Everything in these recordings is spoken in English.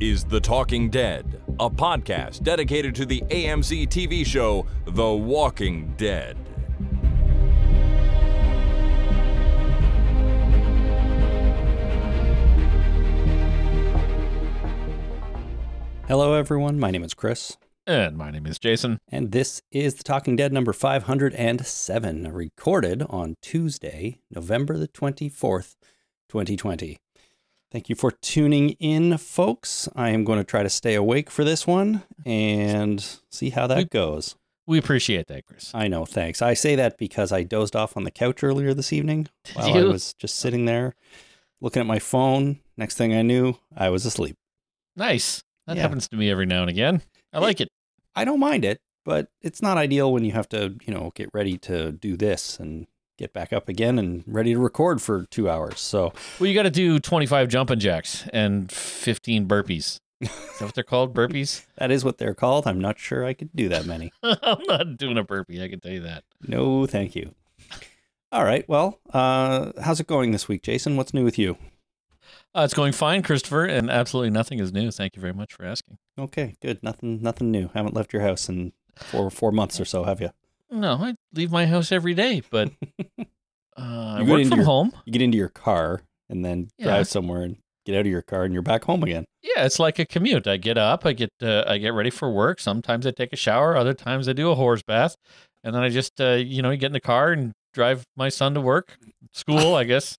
is The Talking Dead, a podcast dedicated to the AMC TV show The Walking Dead. Hello, everyone. My name is Chris, And my name is Jason. and this is The Talking Dead number 507, recorded on Tuesday, November the 24th, 2020. Thank you for tuning in, folks. I am going to try to stay awake for this one and see how that We- goes. We appreciate that, Chris. I know, thanks. I say that because I dozed off on the couch earlier this evening while I was just sitting there looking at my phone. Next thing I knew, I was asleep. Nice. That Yeah. happens to me every now and again. I like it. I don't mind it, but it's not ideal when you have to, you know, get ready to do this and get back up again and ready to record for two hours. So Well, you got to do 25 jumping jacks and 15 burpees. Is that what they're called? Burpees? that is what they're called. I'm not sure I could do that many. I'm not doing a burpee. I can tell you that. No, thank you. All right. Well, uh, how's it going this week, Jason? What's new with you? Uh, it's going fine, Christopher, and absolutely nothing is new. Thank you very much for asking. Okay, good. Nothing, nothing new. Haven't left your house in four four months or so, have you? No, I leave my house every day, but uh, I work from your- home. You get into your car and then Yeah. drive somewhere and get out of your car and you're back home again. Yeah, it's like a commute. I get up, I get uh, I get ready for work. Sometimes I take a shower, other times I do a horse bath, and then I just uh, you know get in the car and drive my son to work, school. I guess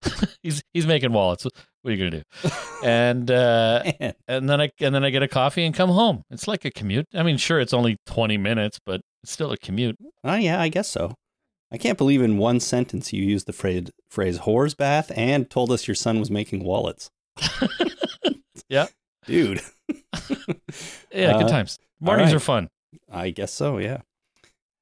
he's he's making wallets. What are you gonna do? And uh, and then I and then I get a coffee and come home. It's like a commute. I mean, sure, it's only twenty minutes, but it's still a commute. Oh yeah, I guess so. I can't believe in one sentence you used the phrase phrase whore's bath and told us your son was making wallets. Yeah. Dude. Yeah, Uh, good times. Mornings right. are fun. I guess so, yeah.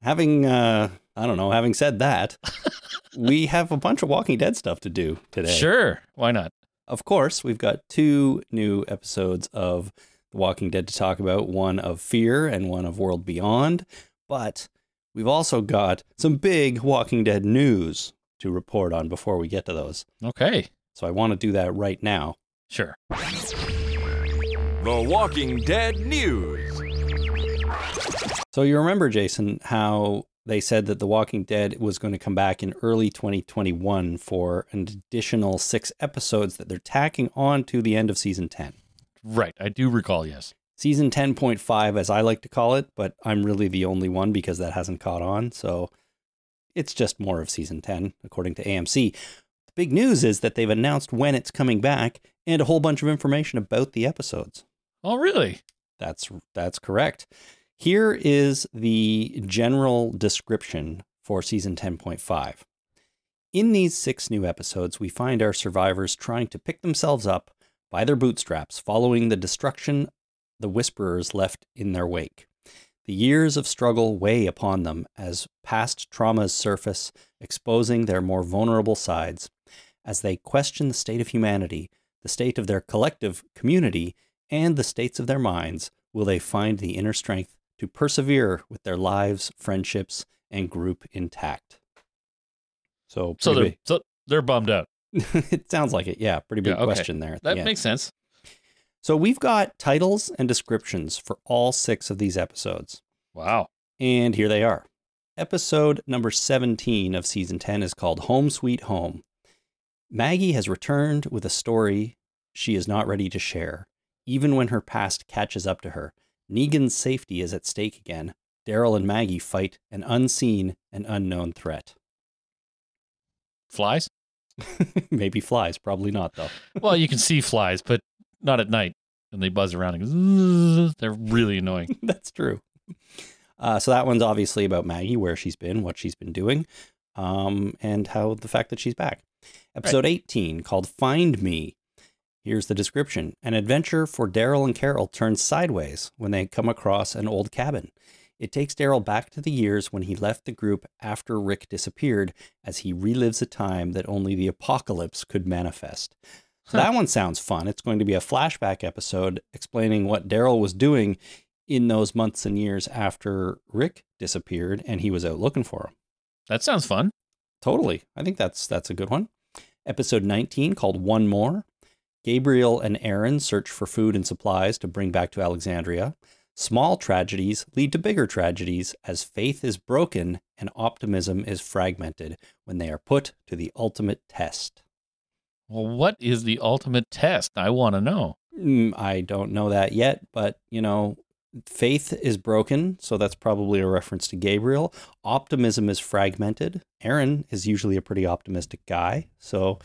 Having uh I don't know, having said that, we have a bunch of Walking Dead stuff to do today. Sure, why not? Of course, we've got two new episodes of The Walking Dead to talk about, one of Fear and one of World Beyond, but we've also got some big Walking Dead news to report on before we get to those. Okay, So I want to do that right now. sure. The Walking Dead News. So you remember, Jason, how they said that The Walking Dead was going to come back in early 2021 for an additional six episodes that they're tacking on to the end of season 10. Right, I do recall. Yes. Season 10.5, as I like to call it, but I'm really the only one because that hasn't caught on. So it's just more of season 10, according to AMC. The big news is that they've announced when it's coming back and a whole bunch of information about the episodes. Oh, really? That's that's correct. Here is the general description for season 10.5. In these 6 new episodes, we find our survivors trying to pick themselves up by their bootstraps following the destruction the whisperers left in their wake. The years of struggle weigh upon them as past traumas surface, exposing their more vulnerable sides. As they question the state of humanity, the state of their collective community, and the states of their minds will they find the inner strength to persevere with their lives, friendships, and group intact. So, So they're so they're bummed out. it sounds like it. Yeah, pretty big Yeah, okay. question there. At the That end. makes sense. So we've got titles and descriptions for all six of these episodes, Wow. and here they are. Episode number 17 of season 10 is called Home Sweet Home. Maggie has returned with a story she is not ready to share, even when her past catches up to her. Negan's safety is at stake again. Daryl and Maggie fight an unseen and unknown threat. Flies? Maybe flies, probably not though. Well, you can see flies, but not at night. And they buzz around and go, they're really annoying. That's true. Uh, so that one's obviously about Maggie, where she's been, what she's been doing, um, and how the fact that she's back. Episode 18 called Find Me. Here's the description An adventure for Daryl and Carol turns sideways when they come across an old cabin. It takes Daryl back to the years when he left the group after Rick disappeared, as he relives a time that only the apocalypse could manifest. So Huh. that one sounds fun. It's going to be a flashback episode explaining what Daryl was doing in those months and years after Rick disappeared and he was out looking for him. That sounds fun. Totally. I think that's that's a good one. Episode 19 called One More. Gabriel and Aaron search for food and supplies to bring back to Alexandria. Small tragedies lead to bigger tragedies as faith is broken and optimism is fragmented when they are put to the ultimate test. Well, what is the ultimate test? I want to know. Mm, I don't know that yet, but you know, faith is broken, so that's probably a reference to Gabriel. Optimism is fragmented. Aaron is usually a pretty optimistic guy, so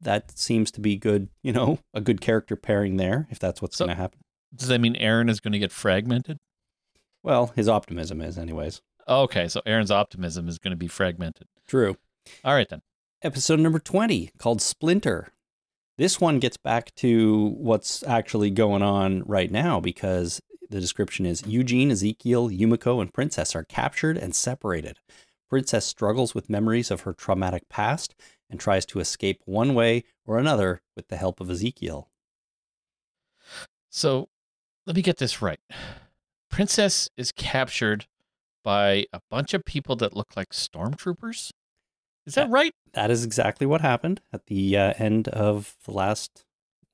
that seems to be good, you know, a good character pairing there if that's what's So- going to happen. Does that mean Aaron is going to get fragmented? Well, his optimism is anyways. Okay, so Aaron's optimism is going to be fragmented. True. All right then. Episode number 20 called Splinter. This one gets back to what's actually going on right now because the description is Eugene, Ezekiel, Yumiko, and Princess are captured and separated. Princess struggles with memories of her traumatic past and tries to escape one way or another with the help of Ezekiel. So let me get this right. Princess is captured by a bunch of people that look like stormtroopers. Is that right? That is exactly what happened at the uh, end of the last,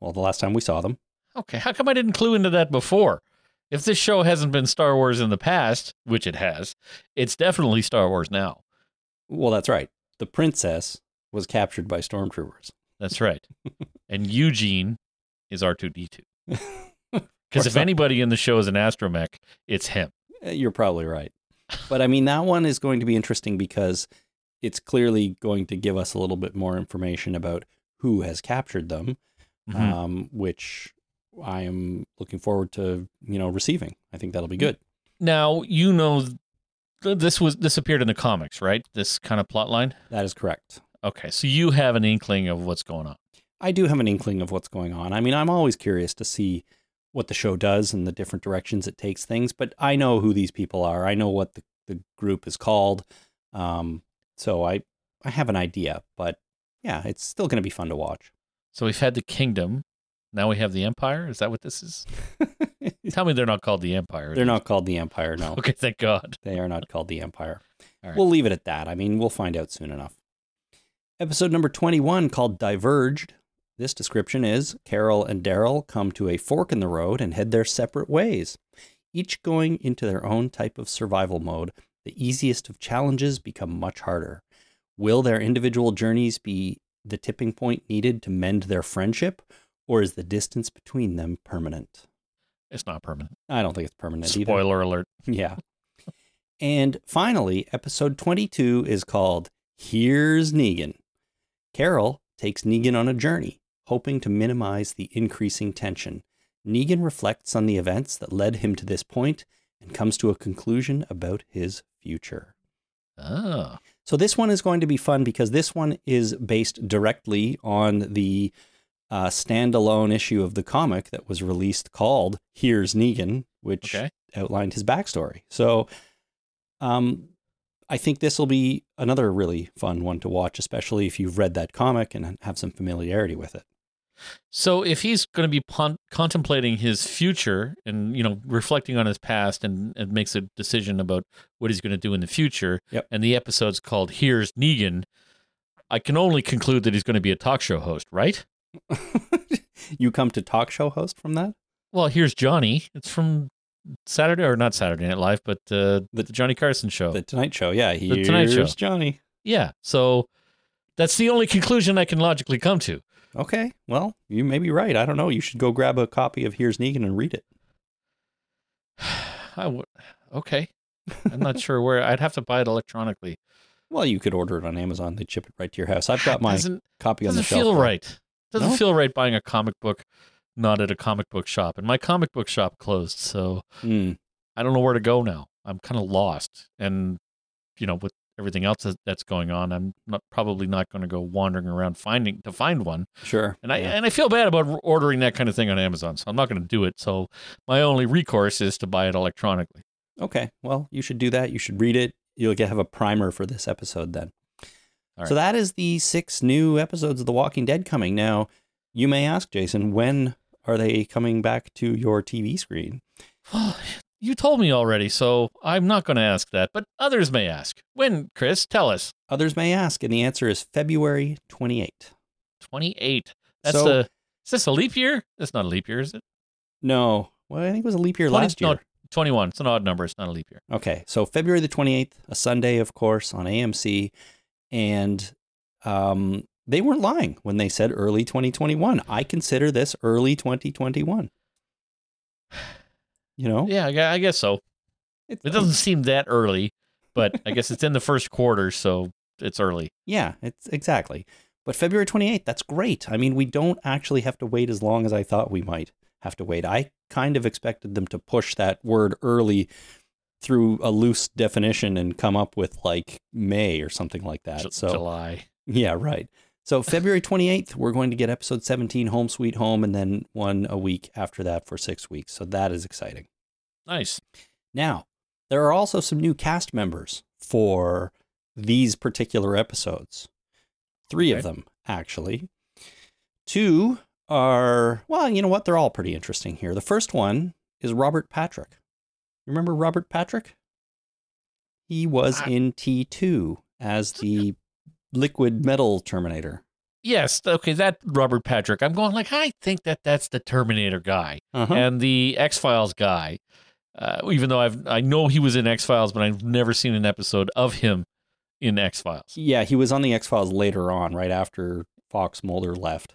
well, the last time we saw them. Okay, how come I didn't clue into that before? If this show hasn't been Star Wars in the past, which it has, it's definitely Star Wars now. Well, that's right. The princess was captured by stormtroopers. That's right. and Eugene is R2D2. Because if anybody in the show is an astromech, it's him. Uh, You're probably right. But I mean, that one is going to be interesting because it's clearly going to give us a little bit more information about who has captured them, Mhm. um, which I am looking forward to, you know, receiving. I think that'll be good. now, you know th- this was this appeared in the comics, right? This kind of plot line? That is correct. Okay, so you have an inkling of what's going on. I do have an inkling of what's going on. I mean, I'm always curious to see what the show does and the different directions it takes things, but I know who these people are. I know what the, the group is called. Um, so I, I have an idea, but yeah, it's still going to be fun to watch. So we've had the kingdom. Now we have the empire. Is that what this is? Tell me they're not called the empire. They're not called the Empire. No, Okay, thank God. they are not called the Empire. Right. We'll leave it at that. I mean, we'll find out soon enough. Episode number 21 called Diverged. This description is Carol and Daryl come to a fork in the road and head their separate ways, each going into their own type of survival mode. The easiest of challenges become much harder. Will their individual journeys be the tipping point needed to mend their friendship, or is the distance between them permanent? It's not permanent. I don't think it's permanent either. Spoiler alert. Yeah. And finally, episode 22 is called Here's Negan. Carol takes Negan on a journey, hoping to minimize the increasing tension. Negan reflects on the events that led him to this point and comes to a conclusion about his future. Oh. So, this one is going to be fun because this one is based directly on the uh, standalone issue of the comic that was released called Here's Negan, which Okay. outlined his backstory. So, um, I think this will be another really fun one to watch, especially if you've read that comic and have some familiarity with it. So if he's going to be pon- contemplating his future and you know reflecting on his past and, and makes a decision about what he's going to do in the future, Yep. and the episode's called "Here's Negan," I can only conclude that he's going to be a talk show host, right? you come to talk show host from that? Well, here's Johnny. It's from Saturday or not Saturday Night Live, but uh, the Johnny Carson show. The Tonight Show. Yeah, here's Tonight Show. Johnny. yeah. So that's the only conclusion I can logically come to. Okay, well, you may be right. I don't know. You should go grab a copy of Here's Negan and read it. I would. Okay. I'm not sure where. I'd have to buy it electronically. Well, you could order it on Amazon. They ship it right to your house. I've got my doesn't copy on the shelf. doesn't feel right. Doesn't No? feel right buying a comic book not at a comic book shop. And my comic book shop closed, so Hmm. I don't know where to go now. I'm kind of lost. And you know, with everything else that's going on, I'm not probably not going to go wandering around finding to find one. Sure. And I Yeah. and I feel bad about ordering that kind of thing on Amazon, so I'm not going to do it. So my only recourse is to buy it electronically. Okay. Well, you should do that. You should read it. You'll get have a primer for this episode then. All So that is the six new episodes of The Walking Dead coming. Now, you may ask, Jason, when are they coming back to your TV screen? Oh, you told me already, so I'm not going to ask that, but others may ask. When, Chris? Tell us. Others may ask, and the answer is February 28. 28. That's So- the Is this a leap year? That's not a leap year, is it? No, well, I think it was a leap year 20 last year. no. 21. It's an odd number. It's not a leap year. Okay, so February the 28th, a Sunday, of course, on AMC. And um, they weren't lying when they said early 2021. I consider this early 2021. You know? Yeah, I guess so. It's- It doesn't seem that early, but I guess it's in the first quarter, so it's early. Yeah, it's exactly. But February 28th, that's great. I mean, we don't actually have to wait as long as I thought we might have to wait. I kind of expected them to push that word early through a loose definition and come up with like May or something like that. Ju- so July. Yeah, right. So February 28th, we're going to get episode 17, Home Sweet Home, and then one a week after that for six weeks. So that is exciting. Nice. Now, there are also some new cast members for these particular episodes. Three of them, actually. Two are, well, you know what? They're all pretty interesting here. The first one is Robert Patrick. You remember Robert Patrick? He was in T2 as the liquid metal Terminator. Yes. Okay. That Robert Patrick. I'm going like I think that that's the Terminator guy Uh-huh. and the X Files guy. Uh, even though I've I know he was in X Files, but I've never seen an episode of him in X Files. Yeah, he was on the X Files later on, right after Fox Mulder left.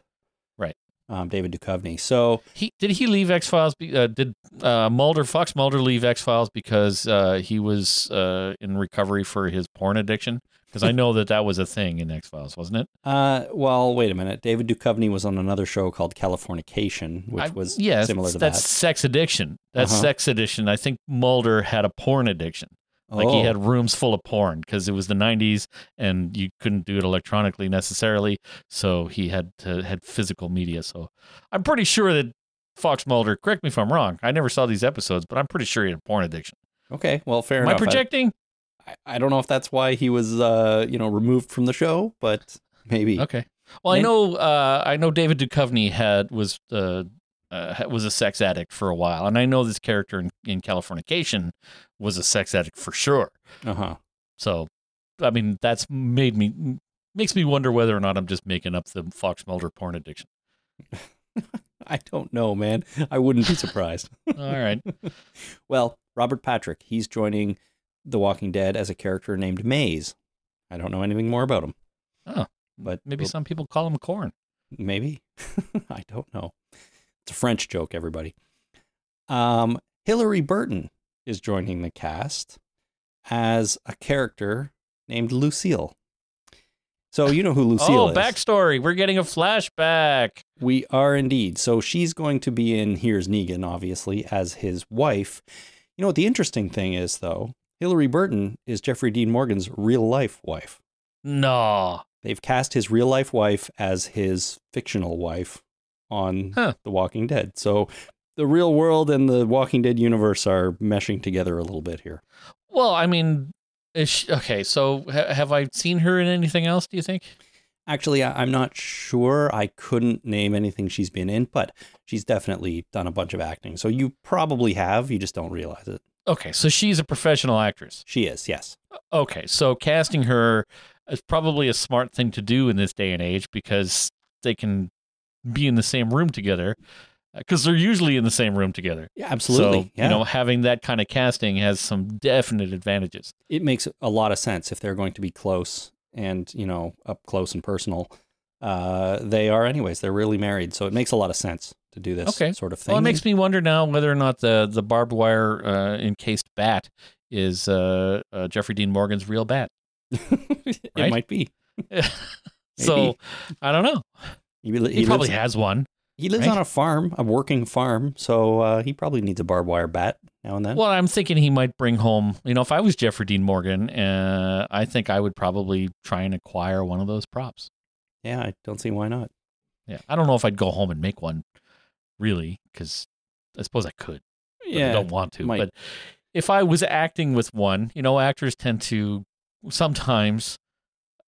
Right. Um, David Duchovny. So He did he leave X Files? Uh, did uh, Mulder Fox Mulder leave X Files because uh, he was uh, in recovery for his porn addiction? Because I know that that was a thing in X Files, wasn't it? Uh, well, wait a minute. David Duchovny was on another show called Californication, which I- was yeah, similar to that's that. sex addiction. That's Uh-huh. sex addiction. I think Mulder had a porn addiction. Like he Oh, had rooms full of porn because it was the 90s and you couldn't do it electronically necessarily. So he had to, had physical media. So I'm pretty sure that Fox Mulder, correct me if I'm wrong. I never saw these episodes, but I'm pretty sure he had a porn addiction. Okay, well, fair Am enough. I- projecting? I, I don't know if that's why he was, uh, you know, removed from the show, but maybe. Okay. Well, I know uh, I know David Duchovny had was uh, uh, was a sex addict for a while, and I know this character in, in Californication was a sex addict for sure. Uh huh. So, I mean, that's made me makes me wonder whether or not I'm just making up the Fox Mulder porn addiction. I don't know, man. I wouldn't be surprised. All right. well, Robert Patrick, he's joining The Walking Dead as a character named Mays. I don't know anything more about him, Oh, but maybe we'll- some people call him corn. Maybe. I don't know. It's a French joke, everybody. Um, Hilarie Burton is joining the cast as a character named Lucille. So you know who Lucille oh, is. Oh, backstory. We're getting a flashback. We are indeed. So she's going to be in Here's Negan, obviously, as his wife. You know what the interesting thing is, though? Hilarie Burton is Jeffrey Dean Morgan's real life wife. No. They've cast his real life wife as his fictional wife on Huh. The Walking Dead. So the real world and the Walking Dead universe are meshing together a little bit here. Well, I mean, she, okay. So ha- have I seen her in anything else? Do you think? Actually, I- I'm not sure. I couldn't name anything she's been in, but she's definitely done a bunch of acting. So you probably have, you just don't realize it. Okay, so she's a professional actress. She is, yes. Okay, so casting her is probably a smart thing to do in this day and age because they can be in the same room together because they're usually in the same room together. Yeah, absolutely. So, yeah. you know, having that kind of casting has some definite advantages. it makes a lot of sense if they're going to be close and, you know, up close and personal. Uh, they are, anyways. They're really married. So it makes a lot of sense to do this Okay. sort of thing. Well, it makes me wonder now whether or not the the barbed wire uh, encased bat is uh, uh, Jeffrey Dean Morgan's real bat. it right? might be. so I don't know. He, He, he probably lives, has one. he lives right? on a farm, a working farm. So uh, he probably needs a barbed wire bat now and then. Well, I'm thinking he might bring home. You know, if I was Jeffrey Dean Morgan, uh, I think I would probably try and acquire one of those props. yeah, I don't see why not. Yeah, I don't know if I'd go home and make one, really, because I suppose I could. but I don't want to. might. But if I was acting with one, you know, actors tend to sometimes,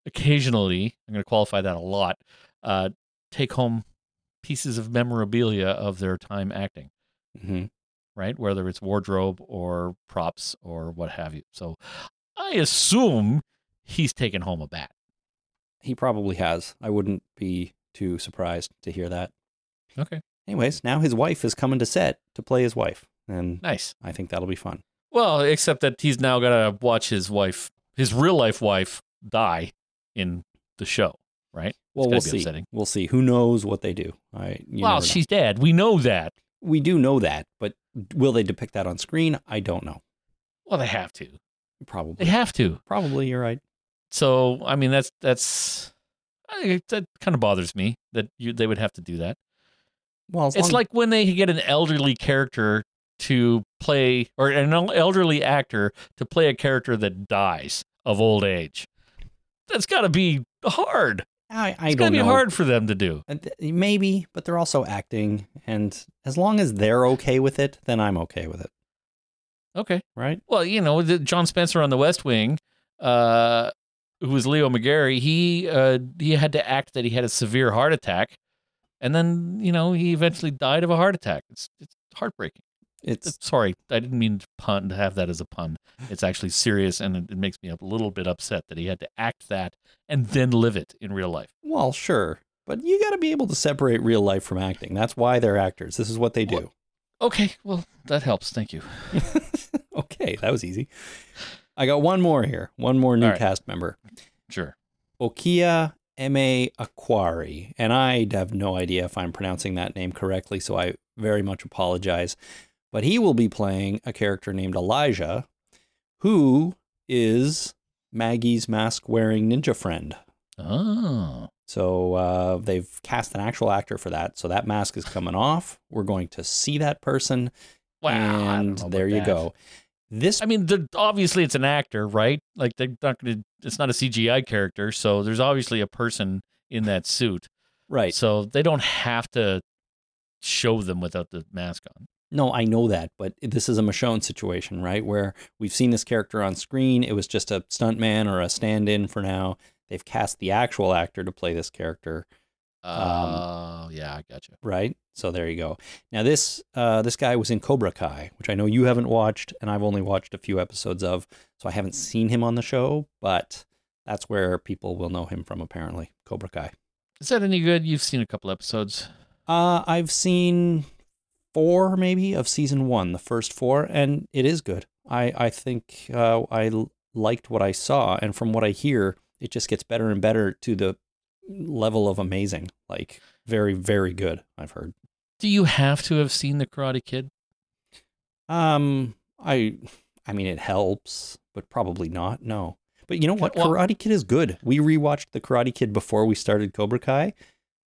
occasionally, I'm going to qualify that a lot, uh, take home pieces of memorabilia of their time acting, Mm-hmm. right? Whether it's wardrobe or props or what have you. So I assume he's taken home a bat. He probably has. I wouldn't be too surprised to hear that. Okay. Anyways, now his wife is coming to set to play his wife, and Nice. I think that'll be fun. Well, except that he's now got to watch his wife, his real life wife, die in the show, right? Well, we'll see. upsetting. We'll see. Who knows what they do? I you well, she's dead. We know that. we do know that, but will they depict that on screen? I don't know. Well, they have to. Probably. They have to. Probably you're right. So, I mean, that's that's I, that kind of bothers me that you they would have to do that. Well, It's long- like when they get an elderly character to play, or an elderly actor to play a character that dies of old age. That's got to be hard. I, I It's got to be know. hard for them to do. Maybe, but they're also acting, and as long as they're okay with it, then I'm okay with it, Okay. right? Well, you know, the, John Spencer on The West Wing, uh, who was Leo McGarry, he uh, he had to act that he had a severe heart attack, and then you know he eventually died of a heart attack. It's it's heartbreaking. It's Sorry, I didn't mean to pun to have that as a pun. It's actually serious, and it, it makes me a little bit upset that he had to act that and then live it in real life. well, sure, but you got to be able to separate real life from acting. That's why they're actors. This is what they do. Okay, well that helps. Thank you. okay, that was easy. I got one more here. One more new right. cast member. Sure. Okea Eme-Akwari. And I have no idea if I'm pronouncing that name correctly, so I very much apologize. But he will be playing a character named Elijah, who is Maggie's mask wearing ninja friend. Oh, So uh, they've cast an actual actor for that. So that mask is coming off. We're going to see that person. wow! And there you that. go. This I mean, the, obviously it's an actor, right? Like they're not going to. It's not a CGI character, so there's obviously a person in that suit. right. So they don't have to show them without the mask on. No, I know that, but this is a Michonne situation, right? Where we've seen this character on screen. It was just a stuntman or a stand in for now. They've cast the actual actor to play this character, Oh, yeah, I gotcha. right? So there you go. Now this uh, this guy was in Cobra Kai, which I know you haven't watched, and I've only watched a few episodes of, so I haven't seen him on the show, but that's where people will know him from apparently. Cobra Kai. Is that any good? You've seen a couple episodes. Uh, I've seen four maybe of season one, the first four, and it is good. I I think uh, I liked what I saw, and from what I hear, it just gets better and better to the level of amazing. Like very very good. I've heard. Do you have to have seen the Karate Kid? Um, I I mean it helps, but probably not. No. But you know what? Well- Karate Kid is good. We rewatched the Karate Kid before we started Cobra Kai.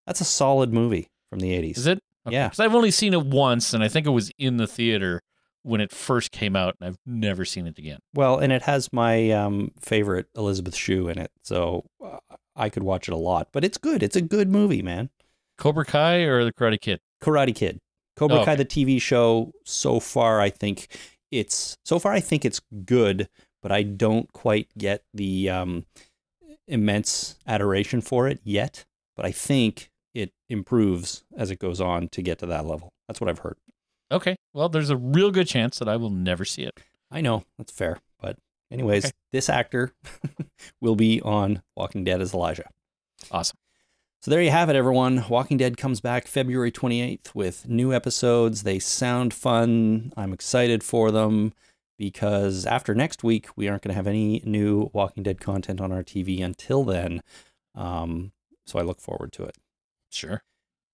That's a solid movie from the 80s. Is it? Yeah. Because I've only seen it once, and I think it was in the theater when it first came out, and I've never seen it again. Well, and it has my um, favorite Elizabeth Shue in it, so uh, I could watch it a lot. But it's good. It's a good movie, man. Cobra Kai or the Karate Kid? Karate Kid, Cobra Oh, Kai, the TV show. So far, I think it's so far I think it's good, but I don't quite get the um, immense adoration for it yet. But I think it improves as it goes on to get to that level. That's what I've heard. Okay. Well, there's a real good chance that I will never see it. I know that's fair, anyways, Okay. this actor will be on Walking Dead as Elijah. Awesome. So there you have it, everyone. Walking Dead comes back February 28th with new episodes. They sound fun. I'm excited for them because after next week, we aren't going to have any new Walking Dead content on our TV until then. Um, so I look forward to it. Sure.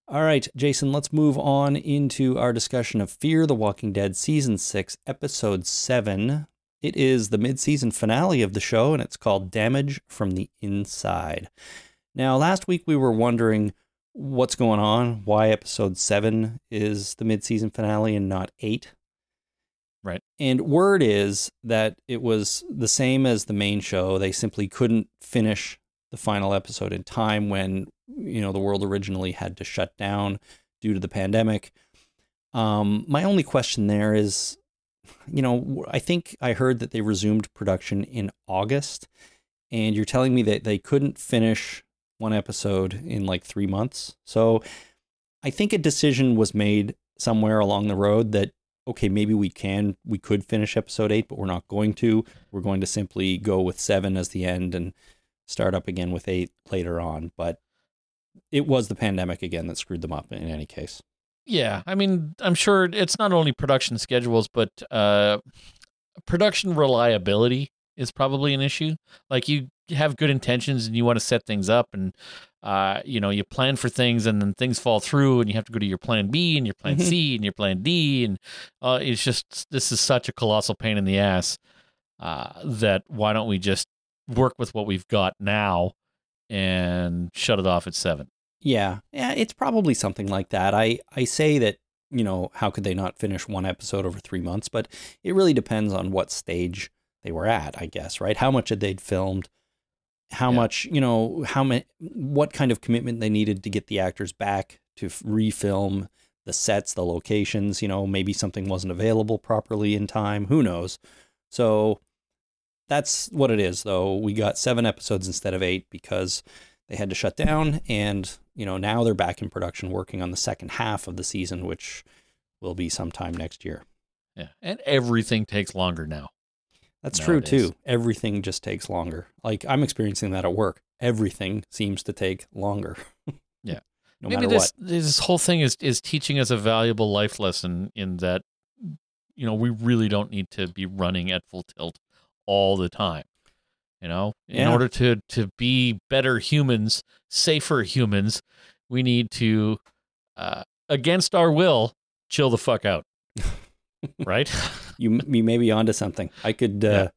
All right, Jason, let's move on into our discussion of Fear the Walking Dead Season 6, Episode 7. It is the mid season finale of the show, and it's called Damage from the Inside. Now, last week we were wondering what's going on, why Episode 7 is the mid season finale and not 8. Right. And word is that it was the same as the main show. They simply couldn't finish the final episode in time when you know the world originally had to shut down due to the pandemic. Um, my only question there is, you know, I think I heard that they resumed production in August, and you're telling me that they couldn't finish one episode in like three months. So I think a decision was made somewhere along the road that okay, maybe we can, we could finish episode eight, but we're not going to. We're going to simply go with seven as the end and start up again with eight later on. But it was the pandemic again that screwed them up in any case. Yeah, I mean, I'm sure it's not only production schedules, but uh, production reliability is probably an issue. Like you have good intentions and you want to set things up, and uh, you know you plan for things, and then things fall through, and you have to go to your plan B and your plan Mhm. C and your plan D, and uh, it's just this is such a colossal pain in the ass uh, that why don't we just work with what we've got now and shut it off at seven? Yeah, yeah, it's probably something like that. I I say that you know how could they not finish one episode over three months, but it really depends on what stage they were at, I guess, right? How much had they filmed? How Yeah. much, you know, how many, what kind of commitment they needed to get the actors back to f- refilm the sets, the locations. You know, maybe something wasn't available properly in time. Who knows? So that's what it is, though. We got seven episodes instead of eight because they had to shut down and you know now they're back in production working on the second half of the season which will be sometime next year. Yeah, and everything takes longer now. that's true too. Everything just takes longer. Like i'm experiencing that at work. Everything seems to take longer. Yeah. no Maybe matter this what. this whole thing is is teaching us a valuable life lesson in that you know we really don't need to be running at full tilt all the time. You know, in order to to be better humans, safer humans, we need to, uh, against our will, chill the fuck out. right? you you may be onto something. I could uh,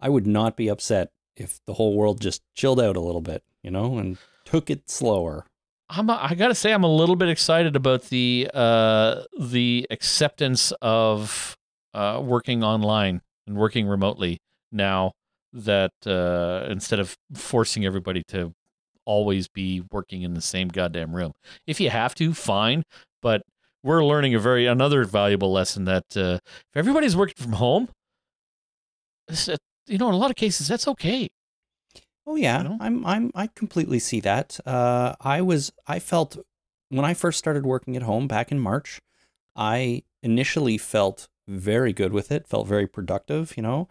i would not be upset if the whole world just chilled out a little bit you know and took it slower. I'm a, I gotta say I'm a little bit excited about the uh, the acceptance of uh, working online and working remotely now that uh, instead of forcing everybody to always be working in the same goddamn room. If you have to, fine, but we're learning a very another valuable lesson that uh, if everybody's working from home, uh, you know, in a lot of cases that's okay. Oh yeah, know? I'm I'm I completely see that. Uh, I was I felt when I first started working at home back in March, I initially felt very good with it, felt very productive, you know,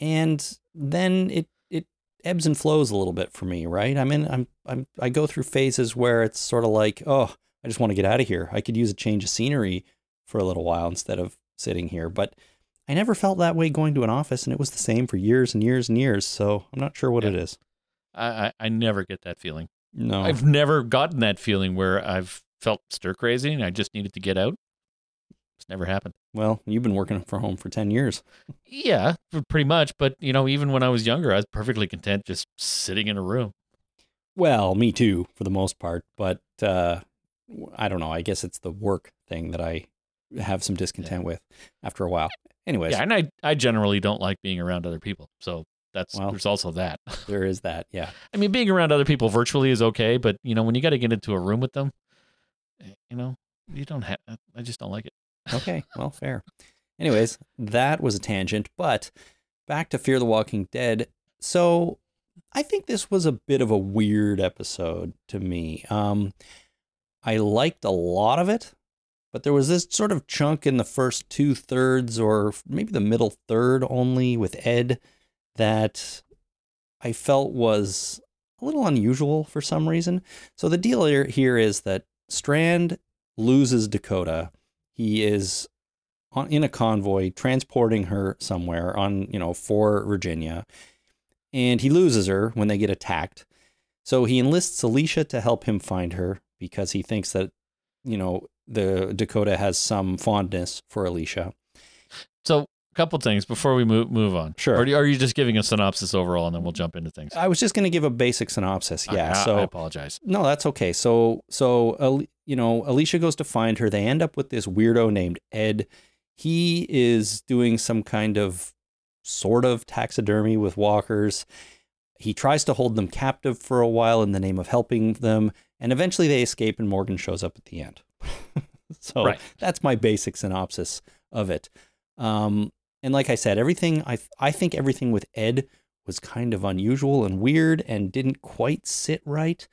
and then it it ebbs and flows a little bit for me, right? I'm in I'm I'm I go through phases where it's sort of like, oh, I just want to get out of here. I could use a change of scenery for a little while instead of sitting here, but. I never felt that way going to an office, and it was the same for years and years and years. So I'm not sure what Yeah. it is. I, I, I never get that feeling. No. I've never gotten that feeling where I've felt stir crazy and I just needed to get out. It's never happened. well, you've been working from home for 10 years. Yeah, pretty much. But you know, even when I was younger, I was perfectly content just sitting in a room. Well, me too, for the most part. But uh, I don't know. I guess it's the work thing that I have some discontent with after a while. Anyways, Yeah, and I I generally don't like being around other people. So that's Well. there's also that. there is that. Yeah. I mean, being around other people virtually is okay, but you know, when you got to get into a room with them, eh, you know, you don't have. I just don't like it. Okay. well, fair. Anyways, that was a tangent. But back to Fear the Walking Dead. So I think this was a bit of a weird episode to me. Um, I liked a lot of it, but there was this sort of chunk in the first two thirds, or maybe the middle third only, with Ed that I felt was a little unusual for some reason. So the deal here, here is that Strand loses Dakota. He is on, in a convoy transporting her somewhere on, you know, for Virginia. And he loses her when they get attacked. So he enlists Alicia to help him find her because he thinks that, you know, the Dakota has some fondness for Alicia. So, couple things before we move move on. Sure. Or are you- just giving a synopsis overall, and then we'll jump into things? I was just going to give a basic synopsis. Yeah. I, I- so I apologize. No, that's okay. So, so you know, Alicia goes to find her. They end up with this weirdo named Ed. He is doing some kind of sort of taxidermy with walkers. He tries to hold them captive for a while in the name of helping them, and eventually they escape, and Morgan shows up at the end. so Right. that's my basic synopsis of it. Um, and like I said, everything I I think everything with Ed was kind of unusual and weird and didn't quite sit right.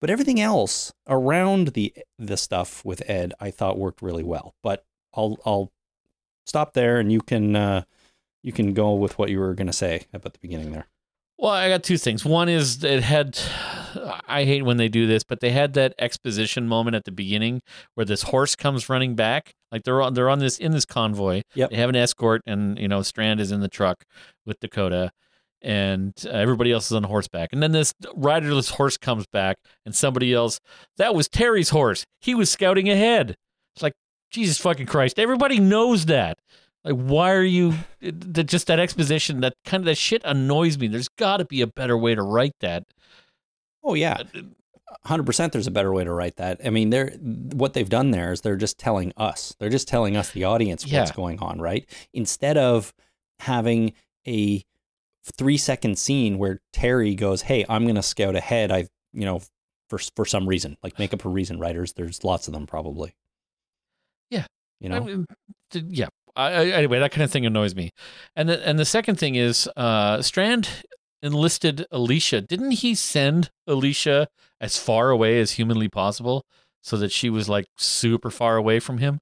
But everything else around the the stuff with Ed, I thought worked really well. But I'll I'll stop there, and you can uh, you can go with what you were going to say about the beginning there. Well, I got two things. One is it had I hate when they do this, but they had that exposition moment at the beginning where this horse comes running back. Like they're on they're on this in this convoy. Yep. They have an escort and you know Strand is in the truck with Dakota and uh, everybody else is on horseback. And then this riderless horse comes back and somebody else that was Terry's horse. He was scouting ahead. It's like Jesus fucking Christ. Everybody knows that. Like, why are you it- that just that exposition? That kind of that shit annoys me. There's got to be a better way to write that. Oh yeah, hundred percent. There's a better way to write that. I mean, they're what they've done there is they're just telling us. They're just telling us the audience what's going on, right? Instead of having a three second scene where Terry goes, "Hey, I'm going to scout ahead." I, you know, for for some reason, like make up a reason. Writers, there's lots of them probably. Yeah. you I know. mean, yeah. I, I, anyway, that kind of thing annoys me. And the, and the second thing is, uh, Strand enlisted Alicia. Didn't he send Alicia as far away as humanly possible, so that she was like super far away from him?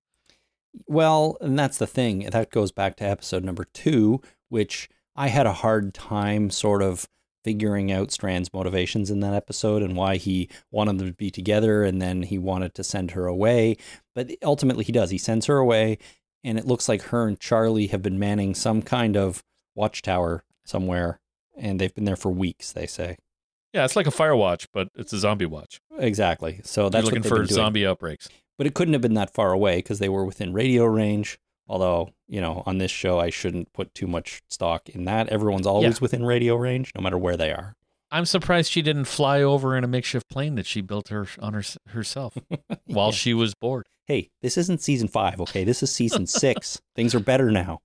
Well, and that's the thing. That goes back to episode number two, which I had a hard time sort of figuring out Strand's motivations in that episode and why he wanted them to be together and then he wanted to send her away. But ultimately, he does. He sends her away, and it looks like her and Charlie have been manning some kind of watchtower somewhere, and they've been there for weeks, they say. Yeah, it's like a fire watch, but it's a zombie watch. Exactly. So You're that's looking what for been doing. zombie outbreaks. but it couldn't have been that far away because they were within radio range. Although, you know, on this show, I shouldn't put too much stock in that. Everyone's always within radio range, no matter where they are. I'm surprised she didn't fly over in a makeshift plane that she built her on her, herself while Yeah. she was bored. Hey, this isn't season five, okay? This is season six. Things are better now.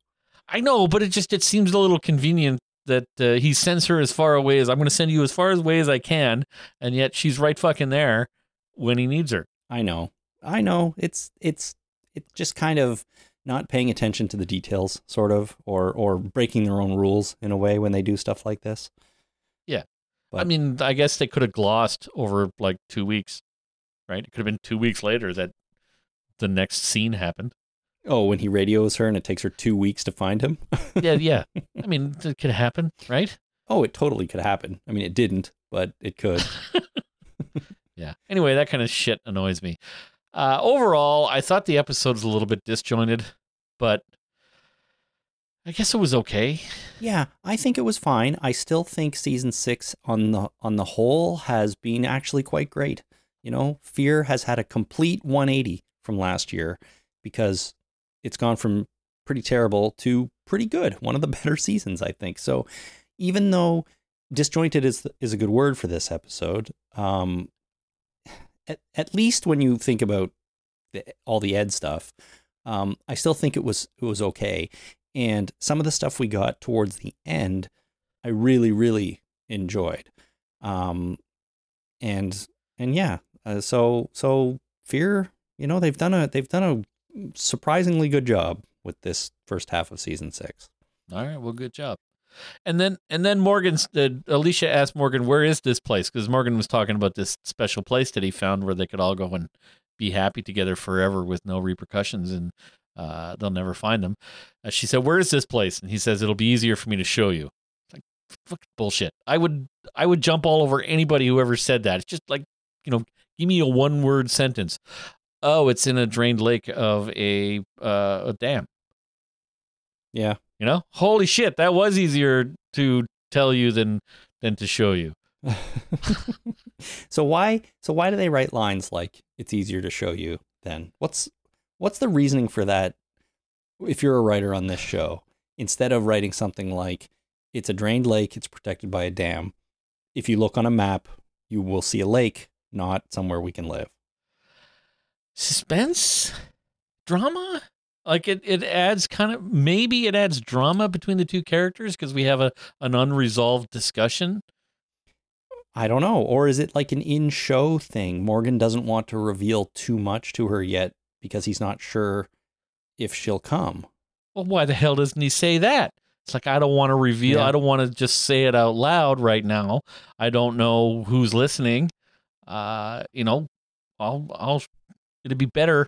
I know, but it just it seems a little convenient that uh, he sends her as far away as I'm going to send you as far away as I can, and yet she's right fucking there when he needs her. I know. I know. It's it's it's just kind of not paying attention to the details, sort of, or or breaking their own rules in a way when they do stuff like this. Yeah. I mean, I guess they could have glossed over like two weeks, right? It could have been two weeks later that the next scene happened. Oh, when he radios her and it takes her two weeks to find him. Yeah, yeah. I mean, it could happen, right? oh, it totally could happen. I mean, it didn't, but it could. Yeah. Anyway, that kind of shit annoys me. Uh, overall, I thought the episode was a little bit disjointed, but I guess it was okay. Yeah, I think it was fine. I still think season six on the on the whole has been actually quite great. You know, Fear has had a complete 180 from last year because it's gone from pretty terrible to pretty good. One of the better seasons, I think. So, even though disjointed is is a good word for this episode, um, at, at least when you think about the, all the Ed stuff, um, I still think it was it was okay. And some of the stuff we got towards the end, I really, really enjoyed. Um, and and yeah, uh, so so fear, you know, they've done a they've done a surprisingly good job with this first half of season six. All right, well, good job. And then and then Morgan's uh, Alicia asked Morgan, "Where is this place?" Because Morgan was talking about this special place that he found where they could all go and be happy together forever with no repercussions, and uh, they'll never find them. Uh, she said, "Where is this place?" And he says, "It'll be easier for me to show you." Like fuck bullshit. I would I would jump all over anybody who ever said that. It's just like you know, give me a one word sentence. Oh, it's in a drained lake of a uh, a dam. Yeah. You know, holy shit, that was easier to tell you than than to show you. so why so why do they write lines like it's easier to show you then? What's what's the reasoning for that if you're a writer on this show instead of writing something like it's a drained lake, it's protected by a dam. If you look on a map, you will see a lake, not somewhere we can live. Suspense, drama, like it it adds kind of maybe it adds drama between the two characters because we have a an unresolved discussion. I don't know. Or is it like an in show thing? Morgan doesn't want to reveal too much to her yet because he's not sure if she'll come. Well, why the hell doesn't he say that? It's like I don't want to reveal. Yeah. I don't want to just say it out loud right now. I don't know who's listening. Uh, you know, I'll I'll it'd be better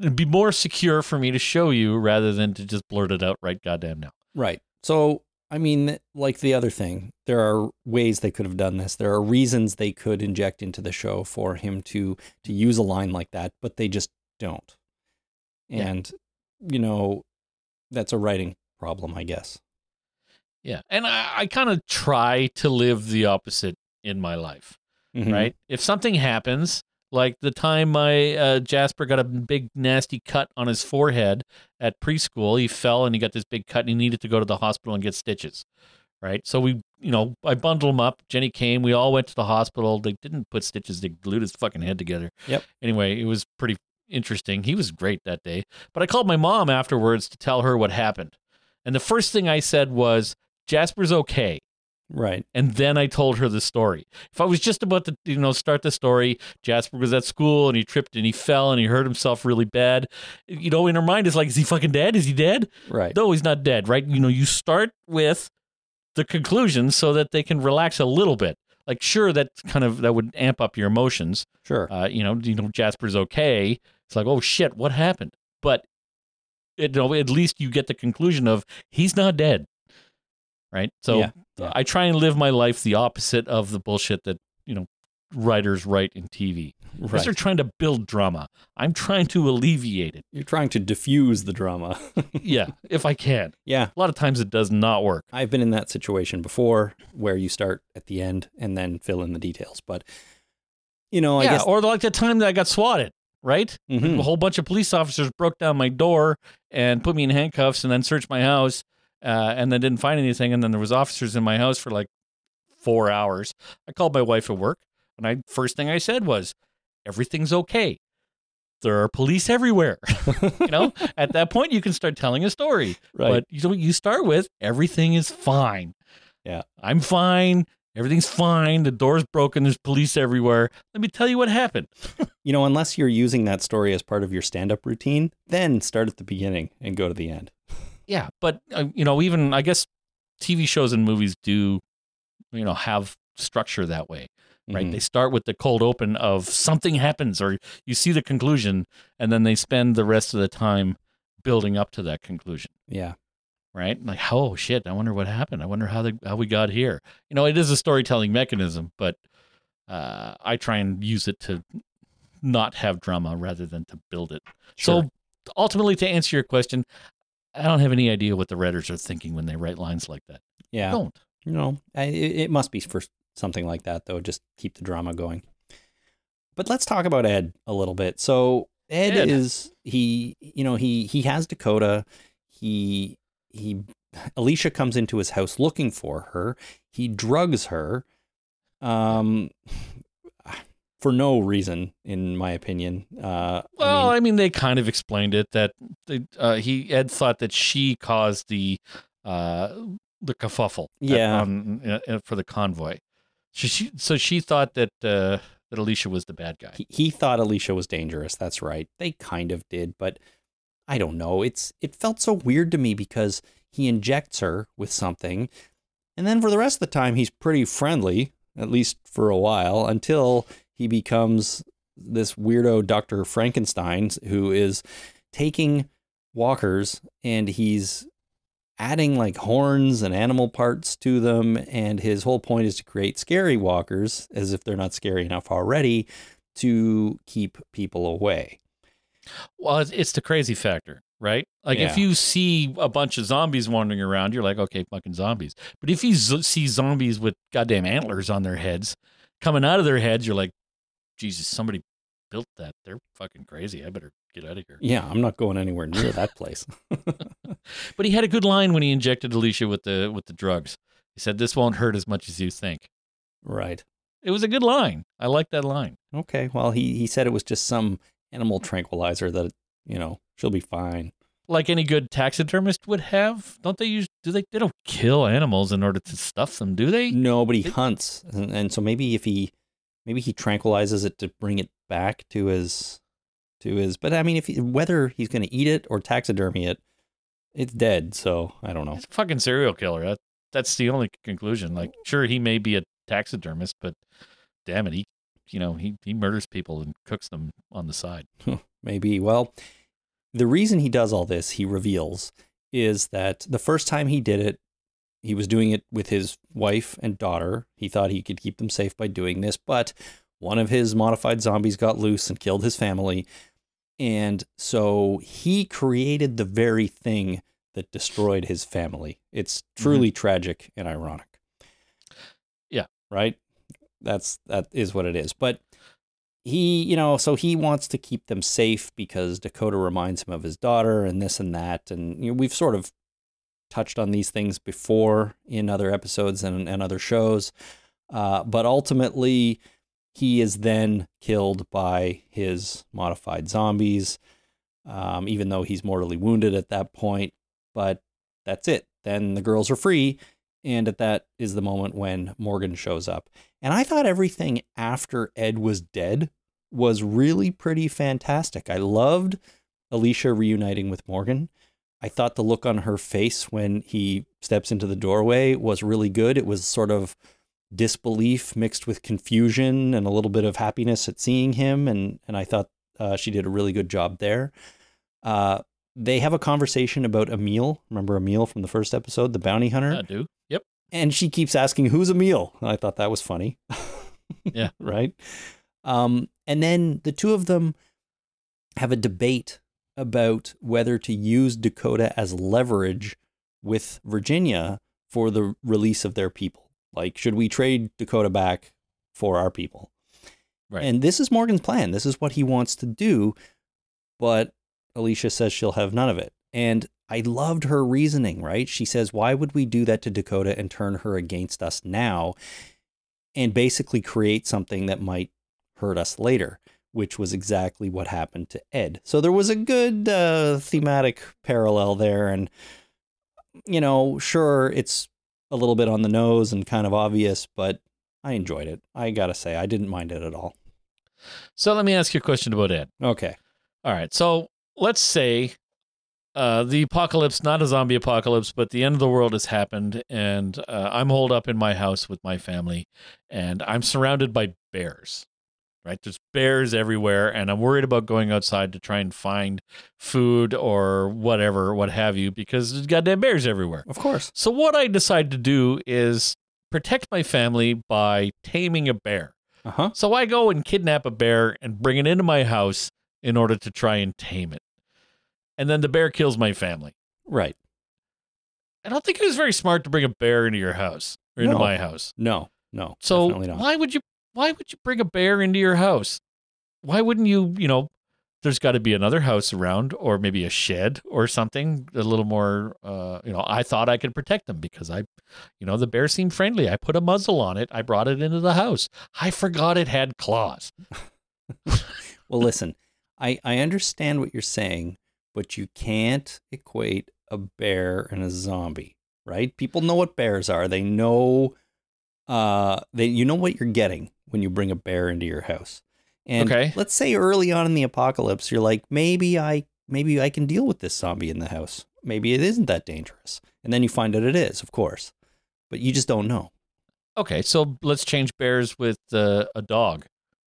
it'd be more secure for me to show you rather than to just blurt it out right goddamn now. Right. So I mean, like the other thing, there are ways they could have done this. There are reasons they could inject into the show for him to to use a line like that, but they just don't. Yeah. And you know, that's a writing problem, I guess. Yeah. And I, I kind of try to live the opposite in my life, Mhm. right? If something happens, like the time my uh, Jasper got a big nasty cut on his forehead at preschool, he fell and he got this big cut and he needed to go to the hospital and get stitches, right? So we, you know, I bundled him up. Jenny came. We all went to the hospital. They didn't put stitches. They glued his fucking head together. Yep. Anyway, it was pretty interesting. He was great that day. But I called my mom afterwards to tell her what happened. And the first thing I said was, Jasper's okay. Right. And then I told her the story. If I was just about to, you know, start the story, Jasper was at school and he tripped and he fell and he hurt himself really bad. You know, in her mind, it's like, is he fucking dead? Is he dead? Right. No, he's not dead, right? You know, you start with the conclusion so that they can relax a little bit. Like, sure, that kind of that would amp up your emotions. Sure. Uh, you know, you know, Jasper's okay. It's like, oh shit, what happened? But it, you know, at least you get the conclusion of he's not dead, right? So Yeah, yeah. I try and live my life the opposite of the bullshit that you know writers write in TV. Because right. they're trying to build drama. I'm trying to alleviate it. You're trying to diffuse the drama. Yeah, if I can. yeah. A lot of times it does not work. I've been in that situation before where you start at the end and then fill in the details. But you know, I yeah, guess or like the time that I got swatted, right? Mhm. A whole bunch of police officers broke down my door and put me in handcuffs and then searched my house uh, and then didn't find anything. And then there was officers in my house for like four hours. I called my wife at work and I first thing I said was, everything's okay. There are police everywhere. you know, at that point you can start telling a story. right. But you know, you start with everything is fine. Yeah. I'm fine. Everything's fine. The door's broken. There's police everywhere. Let me tell you what happened. you know, unless you're using that story as part of your stand-up routine, then start at the beginning and go to the end. Yeah, but uh, you know, even I guess TV shows and movies do, you know, have structure that way, right? Mhm. They start with the cold open of something happens, or you see the conclusion, and then they spend the rest of the time building up to that conclusion, Yeah. right? Like, oh shit, I wonder what happened. I wonder how the how we got here. You know, it is a storytelling mechanism, but uh, I try and use it to not have drama rather than to build it. Sure. So ultimately, to answer your question, I don't have any idea what the writers are thinking when they write lines like that. I yeah. don't. You know, I, it, it must be for something like that, though. Just keep the drama going. But let's talk about Ed a little bit. So Ed, Ed. is he? You know, he he has Dakota. He he. Alicia comes into his house looking for her. He drugs her, um, for no reason, in my opinion. Uh, Well, I mean, I mean, they kind of explained it that they, uh, he Ed thought that she caused the uh, the kerfuffle. Yeah. on- uh, uh, for the convoy. She, she so she thought that uh, that Alicia was the bad guy. he, he thought Alicia was dangerous. That's right. They kind of did, but I don't know. It's it felt so weird to me because he injects her with something, and then for the rest of the time he's pretty friendly, at least for a while, until he becomes this weirdo Dr. Frankenstein who is taking walkers and he's adding like horns and animal parts to them and his whole point is to create scary walkers as if they're not scary enough already to keep people away. Well, it's, the crazy factor, right? Like if you see a bunch of zombies wandering around, you're like, okay, fucking zombies. But if you z- see zombies with goddamn antlers on their heads coming out of their heads, you're like, Jesus, somebody built that. They're fucking crazy. I better get out of here. Yeah, I'm not going anywhere near that place. But he had a good line when he injected Alicia with the with the drugs. He said, "This won't hurt as much as you think." right. It was a good line. I like that line. Okay. Well, he he said it was just some animal tranquilizer that you know she'll be fine. Like any good taxidermist would have. Don't they use? Do they? They don't kill animals in order to stuff them, do they? Nobody hunts, and, and so maybe if he maybe he tranquilizes it to bring it back to his to his. But I mean, if he, whether he's going to eat it or taxidermy it, it's dead. So I don't know. He's a fucking serial killer. That, that's the only conclusion. Like, sure, he may be a taxidermist, but damn it, he, you know, he he murders people and cooks them on the side. Maybe. Well, the reason he does all this, he reveals, is that the first time he did it, he was doing it with his wife and daughter. He thought he could keep them safe by doing this, but one of his modified zombies got loose and killed his family. And so he created the very thing that destroyed his family. It's truly mm-hmm. tragic and ironic. Yeah. Right? That's that is what it is. But he, you know, so he wants to keep them safe because Dakota reminds him of his daughter and this and that. And you know, we've sort of touched on these things before in other episodes and, and other shows. Uh, but ultimately, he is then killed by his modified zombies, um, even though he's mortally wounded at that point. But that's it. Then the girls are free. And at that is the moment when Morgan shows up. And I thought everything after Ed was dead was really pretty fantastic. I loved Alicia reuniting with Morgan. I thought the look on her face when he steps into the doorway was really good. It was sort of disbelief mixed with confusion and a little bit of happiness at seeing him. And, and I thought uh, she did a really good job there. Uh, they have a conversation about Emile. Remember Emile from the first episode, the bounty hunter? I do. Yep. And she keeps asking, Who's Emile? And I thought that was funny. Yeah. right. Um, and then the two of them have a debate about whether to use Dakota as leverage with Virginia for the release of their people. Like, should we trade Dakota back for our people? Right. And this is Morgan's plan. This is what he wants to do. But Alicia says she'll have none of it. And I loved her reasoning, right? She says, Why would we do that to Dakota and turn her against us now and basically create something that might hurt us later? Which was exactly what happened to Ed. So there was a good uh, thematic parallel there. And, you know, sure, it's a little bit on the nose and kind of obvious, but I enjoyed it. I gotta say, I didn't mind it at all. So let me ask you a question about Ed. Okay. All right. So let's say uh, the apocalypse, not a zombie apocalypse, but the end of the world has happened, and uh, I'm holed up in my house with my family, and I'm surrounded by bears. Right, there's bears everywhere, and I'm worried about going outside to try and find food or whatever, what have you, because there's goddamn bears everywhere. Of course. So what I decide to do is protect my family by taming a bear. Uh huh. So I go and kidnap a bear and bring it into my house in order to try and tame it. And then the bear kills my family. Right. I don't think it was very smart to bring a bear into your house or into No. my house. No, no. So definitely not. why would you why would you bring a bear into your house? Why wouldn't you, you know, there's got to be another house around or maybe a shed or something a little more uh, you know, I thought I could protect them because I you know, the bear seemed friendly. I put a muzzle on it. I brought it into the house. I forgot it had claws. Well, listen, I, I understand what you're saying, but you can't equate a bear and a zombie, right? People know what bears are. They know uh they you know what you're getting when you bring a bear into your house. And Okay. let's say early on in the apocalypse, you're like, maybe I maybe I can deal with this zombie in the house. Maybe it isn't that dangerous. And then you find out it is, of course. But you just don't know. Okay, so let's change bears with uh, a dog.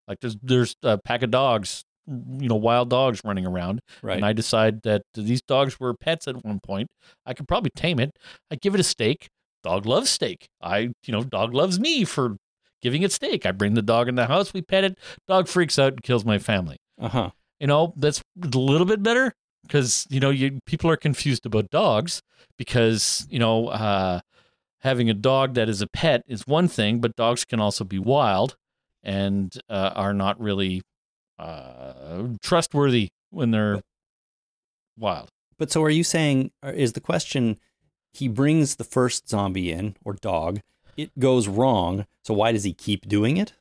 Like there's there's a pack of dogs, you know, wild dogs running around, Right. and I decide that these dogs were pets at one point. I could probably tame it. I give it a steak. Dog loves steak. I, you know, dog loves me for giving it steak. I bring the dog in the house. We pet it. Dog freaks out and kills my family. uh-huh. You know, that's a little bit better because you know you people are confused about dogs because you know uh, having a dog that is a pet is one thing, but dogs can also be wild and uh, are not really uh, trustworthy when they're wild. But so are you saying uh, is the question he brings the first zombie in or dog, it goes wrong, so why does he keep doing it?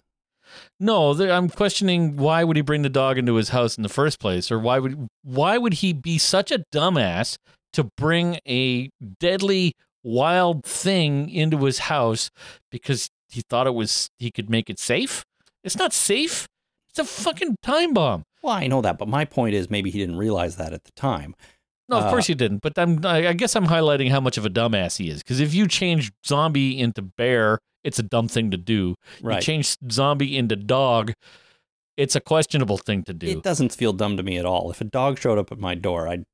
No, I'm questioning why would he bring the dog into his house in the first place, or why would why would he be such a dumbass to bring a deadly wild thing into his house because he thought it was he could make it safe? It's not safe. It's a fucking time bomb. Well, I know that, but my point is maybe he didn't realize that at the time. No, of Uh, course you didn't. But I'm I guess I'm highlighting how much of a dumbass he is because if you change zombie into bear, it's a dumb thing to do. You Right. change zombie into dog, it's a questionable thing to do. It doesn't feel dumb to me at all. If a dog showed up at my door, I'd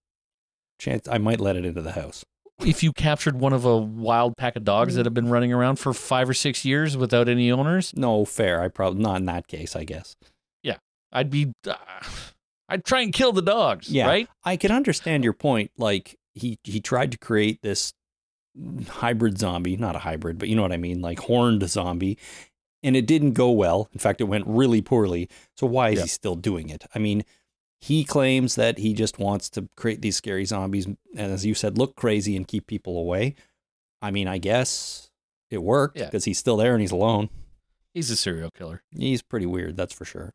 chance I might let it into the house. if you captured one of a wild pack of dogs that have been running around for five or six years without any owners, No, fair. I probably not in that case, I guess. Yeah, I'd be, uh, I'd try and kill the dogs, Yeah. right? I can understand your point. Like he he tried to create this hybrid zombie, not a hybrid, but you know what I mean, like horned zombie, and it didn't go well. In fact, it went really poorly. So why is Yeah. he still doing it? I mean, he claims that he just wants to create these scary zombies and as you said, look crazy and keep people away. I mean, I guess it worked Yeah. because he's still there and he's alone. He's a serial killer. He's pretty weird, that's for sure.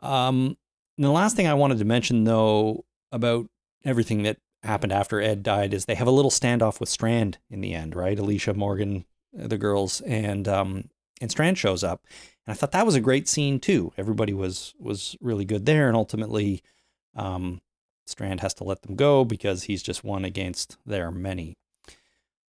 um, and the last thing I wanted to mention, though, about everything that happened after Ed died is they have a little standoff with Strand in the end, right? Alicia Morgan, uh, the girls, and um, and Strand shows up, and I thought that was a great scene too. Everybody was was really good there, and ultimately, um, Strand has to let them go because he's just one against their many.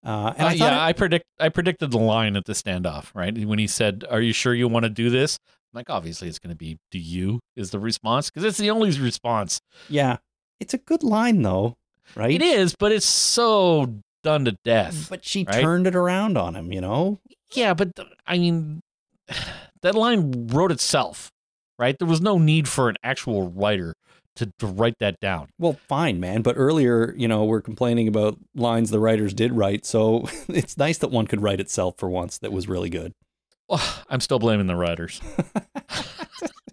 Uh, and Uh, I yeah, I predict. I predicted the line at the standoff, right? When he said, "Are you sure you want to do this?" Like, obviously, it's going to be, "Do you?" Is the response because it's the only response. yeah, it's a good line though, right? It is, but it's so done to death. But she right? turned it around on him, you know? Yeah, but th- I mean, that line wrote itself, right? There was no need for an actual writer to, to write that down. Well, fine, man. But earlier, you know, we're complaining about lines the writers did write. So it's nice that one could write itself for once that was really good. Well, I'm still blaming the writers.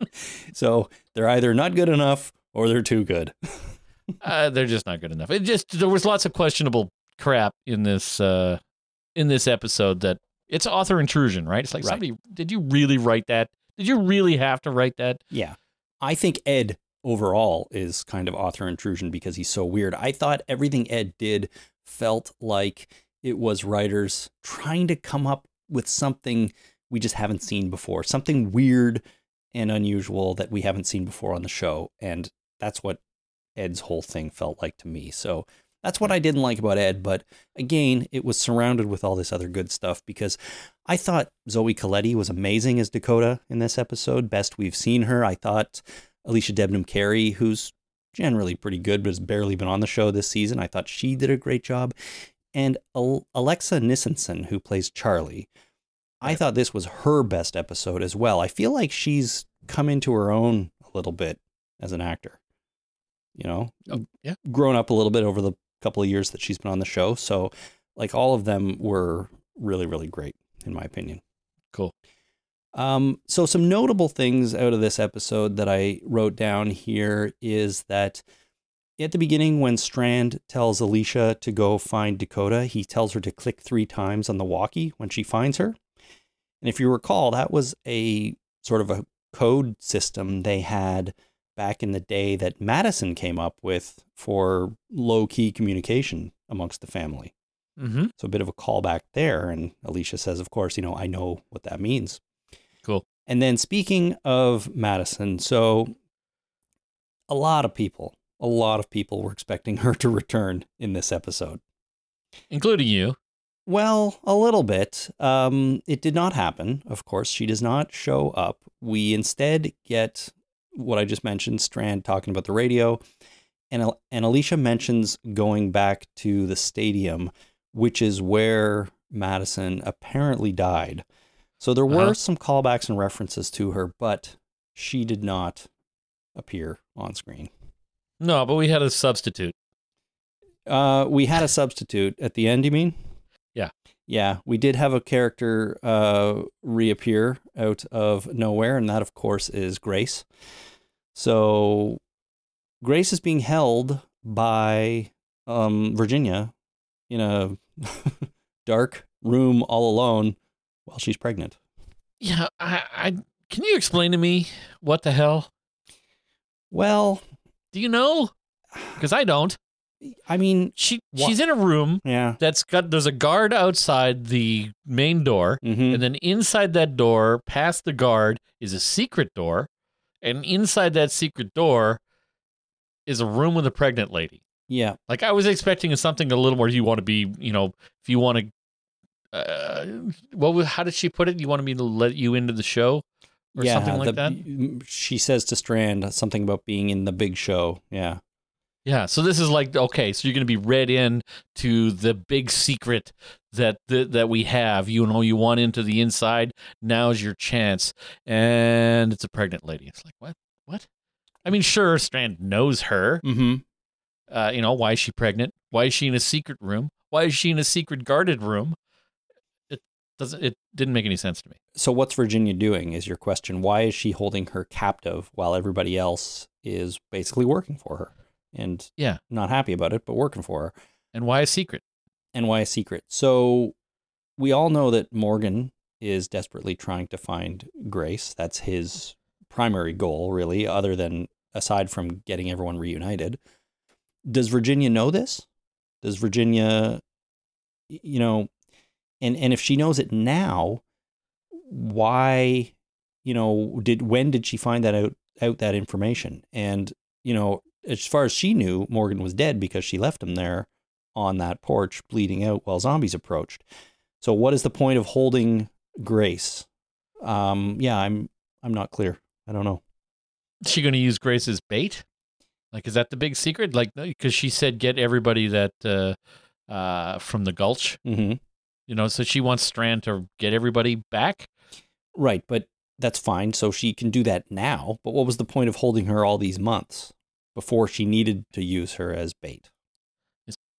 So they're either not good enough or they're too good. uh, they're just not good enough. It just there was lots of questionable crap in this uh, in this episode that it's author intrusion, right? It's like Right. somebody did you really write that? Did you really have to write that? Yeah. I think Ed overall is kind of author intrusion because he's so weird. I thought everything Ed did felt like it was writers trying to come up with something we just haven't seen before, something weird and unusual that we haven't seen before on the show. And that's what Ed's whole thing felt like to me. So that's what I didn't like about Ed. But again, it was surrounded with all this other good stuff because I thought Zoe Colletti was amazing as Dakota in this episode. Best we've seen her. I thought Alicia Debnam Carey, who's generally pretty good, but has barely been on the show this season, I thought she did a great job. And Alexa Nisenson, who plays Charlie, I thought this was her best episode as well. I feel like she's come into her own a little bit as an actor. You know, Oh, yeah. grown up a little bit over the couple of years that she's been on the show. So, like, all of them were really, really great, in my opinion. Cool. Um, so, some notable things out of this episode that I wrote down here is that at the beginning, when Strand tells Alicia to go find Dakota, he tells her to click three times on the walkie when she finds her. And if you recall, that was a sort of a code system they had back in the day that Madison came up with for low key communication amongst the family. Mm-hmm. So a bit of a callback there. And Alicia says, of course, you know, I know what that means. Cool. And then speaking of Madison, so a lot of people, a lot of people were expecting her to return in this episode. Including you. Well, a little bit. Um, it did not happen. Of course, she does not show up. We instead get what I just mentioned: Strand talking about the radio, and and Alicia mentions going back to the stadium, which is where Madison apparently died. So there were Uh-huh. some callbacks and references to her, but she did not appear on screen. No, but we had a substitute. Uh, we had a substitute at the end. You mean? Yeah. We did have a character uh, reappear out of nowhere, and that, of course, is Grace. So, Grace is being held by um, Virginia in a dark room all alone while she's pregnant. Yeah, I, I can you explain to me what the hell? Well, Do you know? Because I don't. I mean, She she's in a room yeah. that's got there's a guard outside the main door, hmm and then inside that door, past the guard, is a secret door, and inside that secret door is a room with a pregnant lady. Yeah. Like I was expecting something a little more. You want to be, you know, if you want to. Uh, what? was- How did she put it? You wanted me to let you into the show, or yeah, something like the- that. She says to Strand something about being in the big show. Yeah. Yeah, so this is like okay, so you're going to be read in to the big secret that that, that we have. You know, you want into the inside. Now's your chance, and it's a pregnant lady. It's like what? What? I mean, sure, Strand knows her. Mm-hmm. Uh, you know, why is she pregnant? Why is she in a secret room? Why is she in a secret guarded room? It doesn't. It didn't make any sense to me. So what's Virginia doing? Is your question? Why is she holding her captive while everybody else is basically working for her and Yeah. not happy about it, but working for her? And why a secret? and why a secret? So we all know that Morgan is desperately trying to find Grace. That's his primary goal, really, other than aside from getting everyone reunited. Does Virginia know this? Does Virginia, you know, and and if she knows it now, why, you know, did when did she find that out out that information? And you know, as far as she knew, Morgan was dead because she left him there on that porch bleeding out while zombies approached. So what is the point of holding Grace? Um, yeah, I'm I'm not clear. I don't know. Is she going to use Grace as bait? Like, is that the big secret? Like, because she said get everybody that uh, uh, from the Gulch. Mm-hmm. You know, so she wants Strand to get everybody back. Right, but that's fine. So she can do that now. But what was the point of holding her all these months before she needed to use her as bait?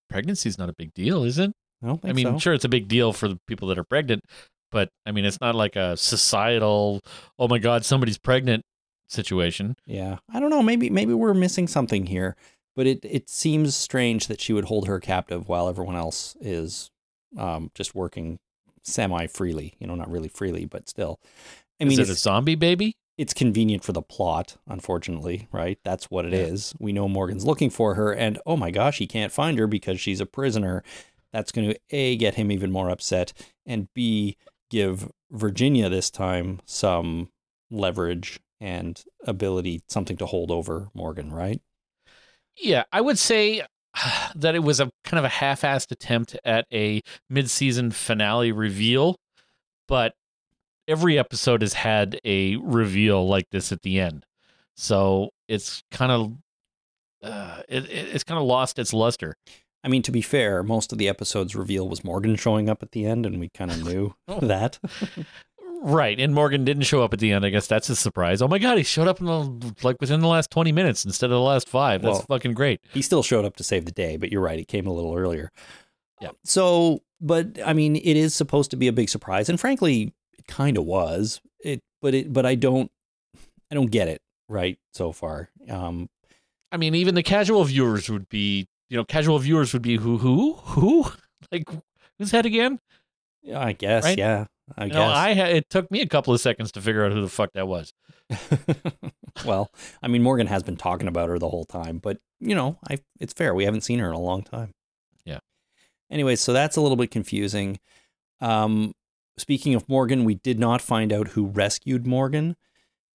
Pregnancy is not a big deal, is it? I I mean, so. sure, it's a big deal for the people that are pregnant, but I mean, it's not like a societal, oh my God, somebody's pregnant situation. Yeah, I don't know. Maybe maybe we're missing something here. But it it seems strange that she would hold her captive while everyone else is um, just working semi freely. You know, not really freely, but still. I mean, is it a zombie baby? It's convenient for the plot, unfortunately, right? That's what it is. Yeah. We know Morgan's looking for her, and oh my gosh, he can't find her because she's a prisoner. That's going to A, get him even more upset, and B, give Virginia this time some leverage and ability, something to hold over Morgan, right? Yeah, I would say that it was a kind of a half-assed attempt at a mid-season finale reveal, but every episode has had a reveal like this at the end. So it's kind of uh, it, it- it's kind of lost its luster. I mean, to be fair, most of the episode's reveal was Morgan showing up at the end, and we kind of knew Oh. that. Right, and Morgan didn't show up at the end. I guess that's a surprise. Oh my god, he showed up in the, like within the last twenty minutes instead of the last five. That's Well, fucking great. he still showed up to save the day, but you're right, he came a little earlier. Yeah. So, but I mean, it is supposed to be a big surprise, and frankly, it kind of was. It, but it, but I don't, I don't get it right so far. Um, I mean, even the casual viewers would be, you know, casual viewers would be who, who, who, like who's that again? I guess, Right? yeah, I You guess. know, I ha- it took me a couple of seconds to figure out who the fuck that was. well, I mean, Morgan has been talking about her the whole time, but you know, I it's fair. We haven't seen her in a long time. Yeah. Anyway, so that's a little bit confusing. Um, speaking of Morgan, we did not find out who rescued Morgan,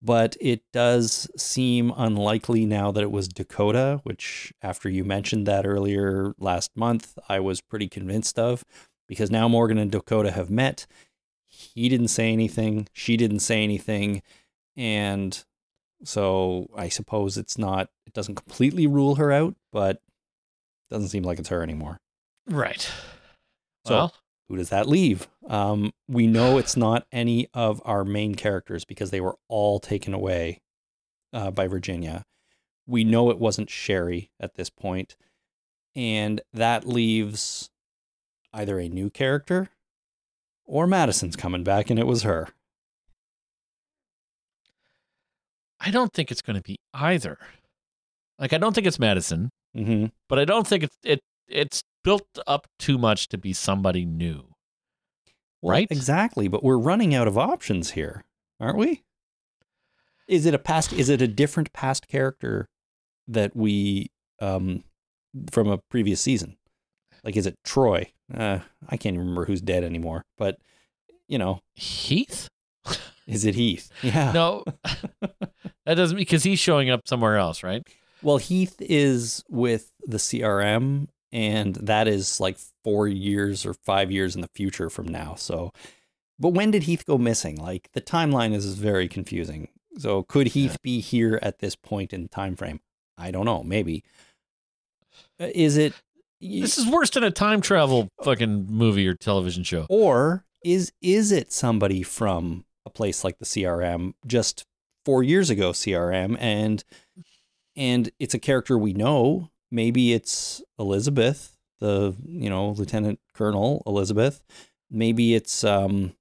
but it does seem unlikely now that it was Dakota, which after you mentioned that earlier last month, I was pretty convinced of because now Morgan and Dakota have met. He didn't say anything, she didn't say anything, and so I suppose it's not it doesn't completely rule her out, but doesn't seem like it's her anymore. Right. So- well, Who does that leave? Um, we know it's not any of our main characters because they were all taken away uh, by Virginia. We know it wasn't Sherry at this point, and that leaves either a new character or Madison's coming back, and it was her. I don't think it's going to be either. Like, I don't think it's Madison, Mm-hmm. but I don't think it's it. It's built up too much to be somebody new. Right? Exactly, but we're running out of options here, aren't we? Is it a past is it a different past character that we um from a previous season? Like is it Troy? Uh I can't remember who's dead anymore, but you know, Heath? is it Heath? Yeah. No, that doesn't because he's showing up somewhere else, right? Well, Heath is with the CRM and that is like 4 years or 5 years in the future from now. So but when did Heath go missing? Like the timeline is very confusing. So could Heath be here at this point in time frame? I don't know, maybe. Uh, Is it This is worse than a time travel fucking movie or television show. or is is it somebody from a place like the CRM just 4 years ago CRM and and it's a character we know, maybe it's Elizabeth, the, you know, Lieutenant Colonel Elizabeth. Maybe it's um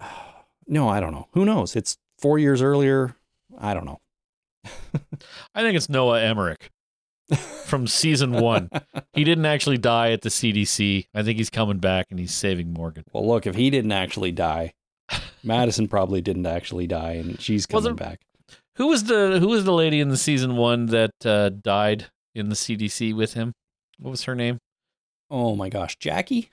No, I don't know. Who knows? It's 4 years earlier. I don't know. I think it's Noah Emmerich from season one. he didn't actually die at the CDC. I think he's coming back and he's saving Morgan. Well, look, if he didn't actually die, Madison probably didn't actually die, and she's coming it- back. Who was the Who was the lady in the season one that uh, died in the CDC with him? What was her name? Oh my gosh, Jacqui?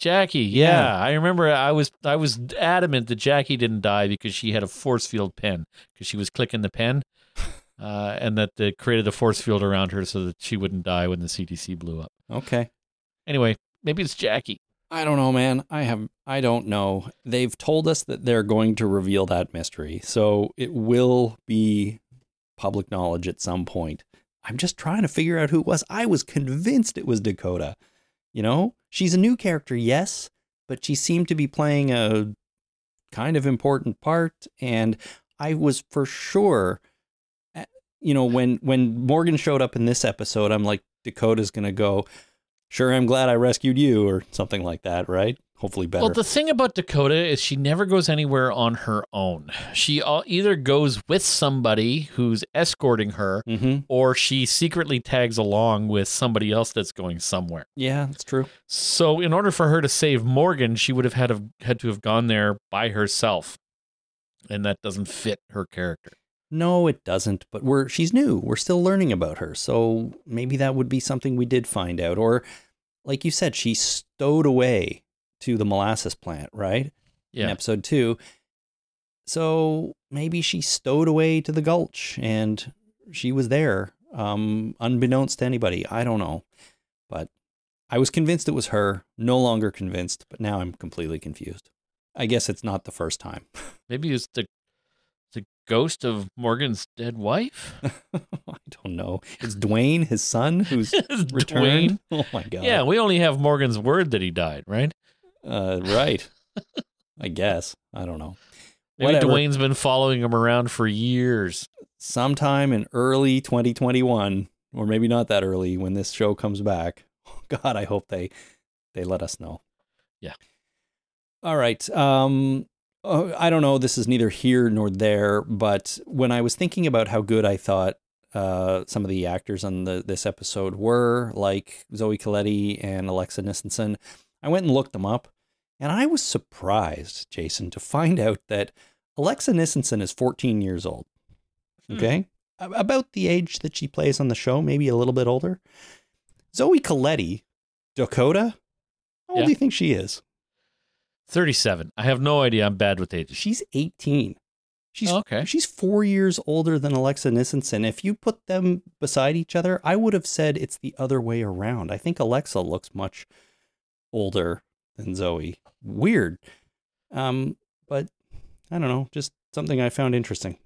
Jacqui. Yeah, Yeah. I remember. I was I was adamant that Jacqui didn't die because she had a force field pen because she was clicking the pen, uh, and that it created a force field around her so that she wouldn't die when the CDC blew up. Okay. Anyway, maybe it's Jacqui. I don't know, man. I have I don't know. They've told us that they're going to reveal that mystery. So it will be public knowledge at some point. I'm just trying to figure out who it was. I was convinced it was Dakota. You know, she's a new character, yes, but she seemed to be playing a kind of important part and I was for sure uh, you know, when when Morgan showed up in this episode, I'm like Dakota's going to go Sure, I'm glad I rescued you, or something like that, right? Hopefully better. Well, the thing about Dakota is she never goes anywhere on her own. She either goes with somebody who's escorting her, mm-hmm. or she secretly tags along with somebody else that's going somewhere. Yeah, that's true. So, in order for her to save Morgan, she would have had to, had to have gone there by herself, and that doesn't fit her character. No, it doesn't. But we're she's new. We're still learning about her, so maybe that would be something we did find out. Or, like you said, she stowed away to the molasses plant, right? In Yeah, episode two. So maybe she stowed away to the gulch and she was there, um, unbeknownst to anybody. I don't know, but I was convinced it was her. No longer convinced, but now I'm completely confused. I guess it's not the first time. maybe it's the ghost of Morgan's dead wife. I don't know. It's Duane, his son, who's returned. Duane. Oh my god. Yeah, we only have Morgan's word that he died, right? Uh, right. I guess. I don't know. Maybe Whatever. Duane's been following him around for years. Sometime in early 2021, or maybe not that early, when this show comes back. God, I hope they they let us know. Yeah. All right. Um, uh, I don't know. This is neither here nor there, but when I was thinking about how good I thought uh, some of the actors on the this episode were, like Zoe Colletti and Alexa Nisenson, I went and looked them up, and I was surprised, Jason, to find out that Alexa Nisenson is 14 years old. Hmm. Okay, A- about the age that she plays on the show, maybe a little bit older. Zoe Colletti, Dakota. How old Yeah. do you think she is? 37. I have no idea. I'm bad with ages. She's 18. She's Oh, okay. She's four years older than Alexa Nisenson. If you put them beside each other, I would have said it's the other way around. I think Alexa looks much older than Zoe. Weird. Um, but I don't know, just something I found interesting.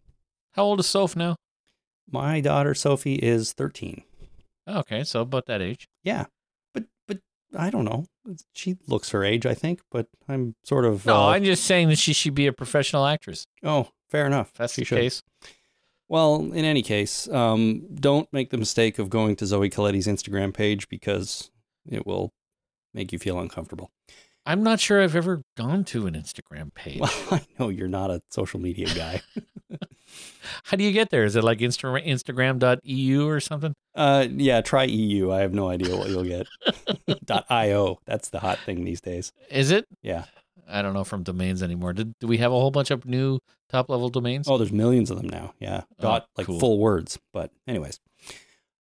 How old is Soph now? My daughter Sophie is 13. Okay, so about that age. Yeah. But but I don't know. She looks her age, I think, but I'm sort of No, uh, I'm just saying that she should be a professional actress. Oh, fair enough. That's She the should. case. Well, in any case, um, don't make the mistake of going to Zoe Colletti's Instagram page because it will make you feel uncomfortable. I'm not sure I've ever gone to an Instagram page. Well, I know you're not a social media guy. How do you get there? Is it like Insta- Instagram.eu or something? uh, yeah, try EU. I have no idea what you'll get. .io. That's the hot thing these days. Is it? Yeah. I don't know from domains anymore. Did, do we have a whole bunch of new top level domains? Oh, there's millions of them now. Yeah. Oh, Dot like cool. full words. But anyways.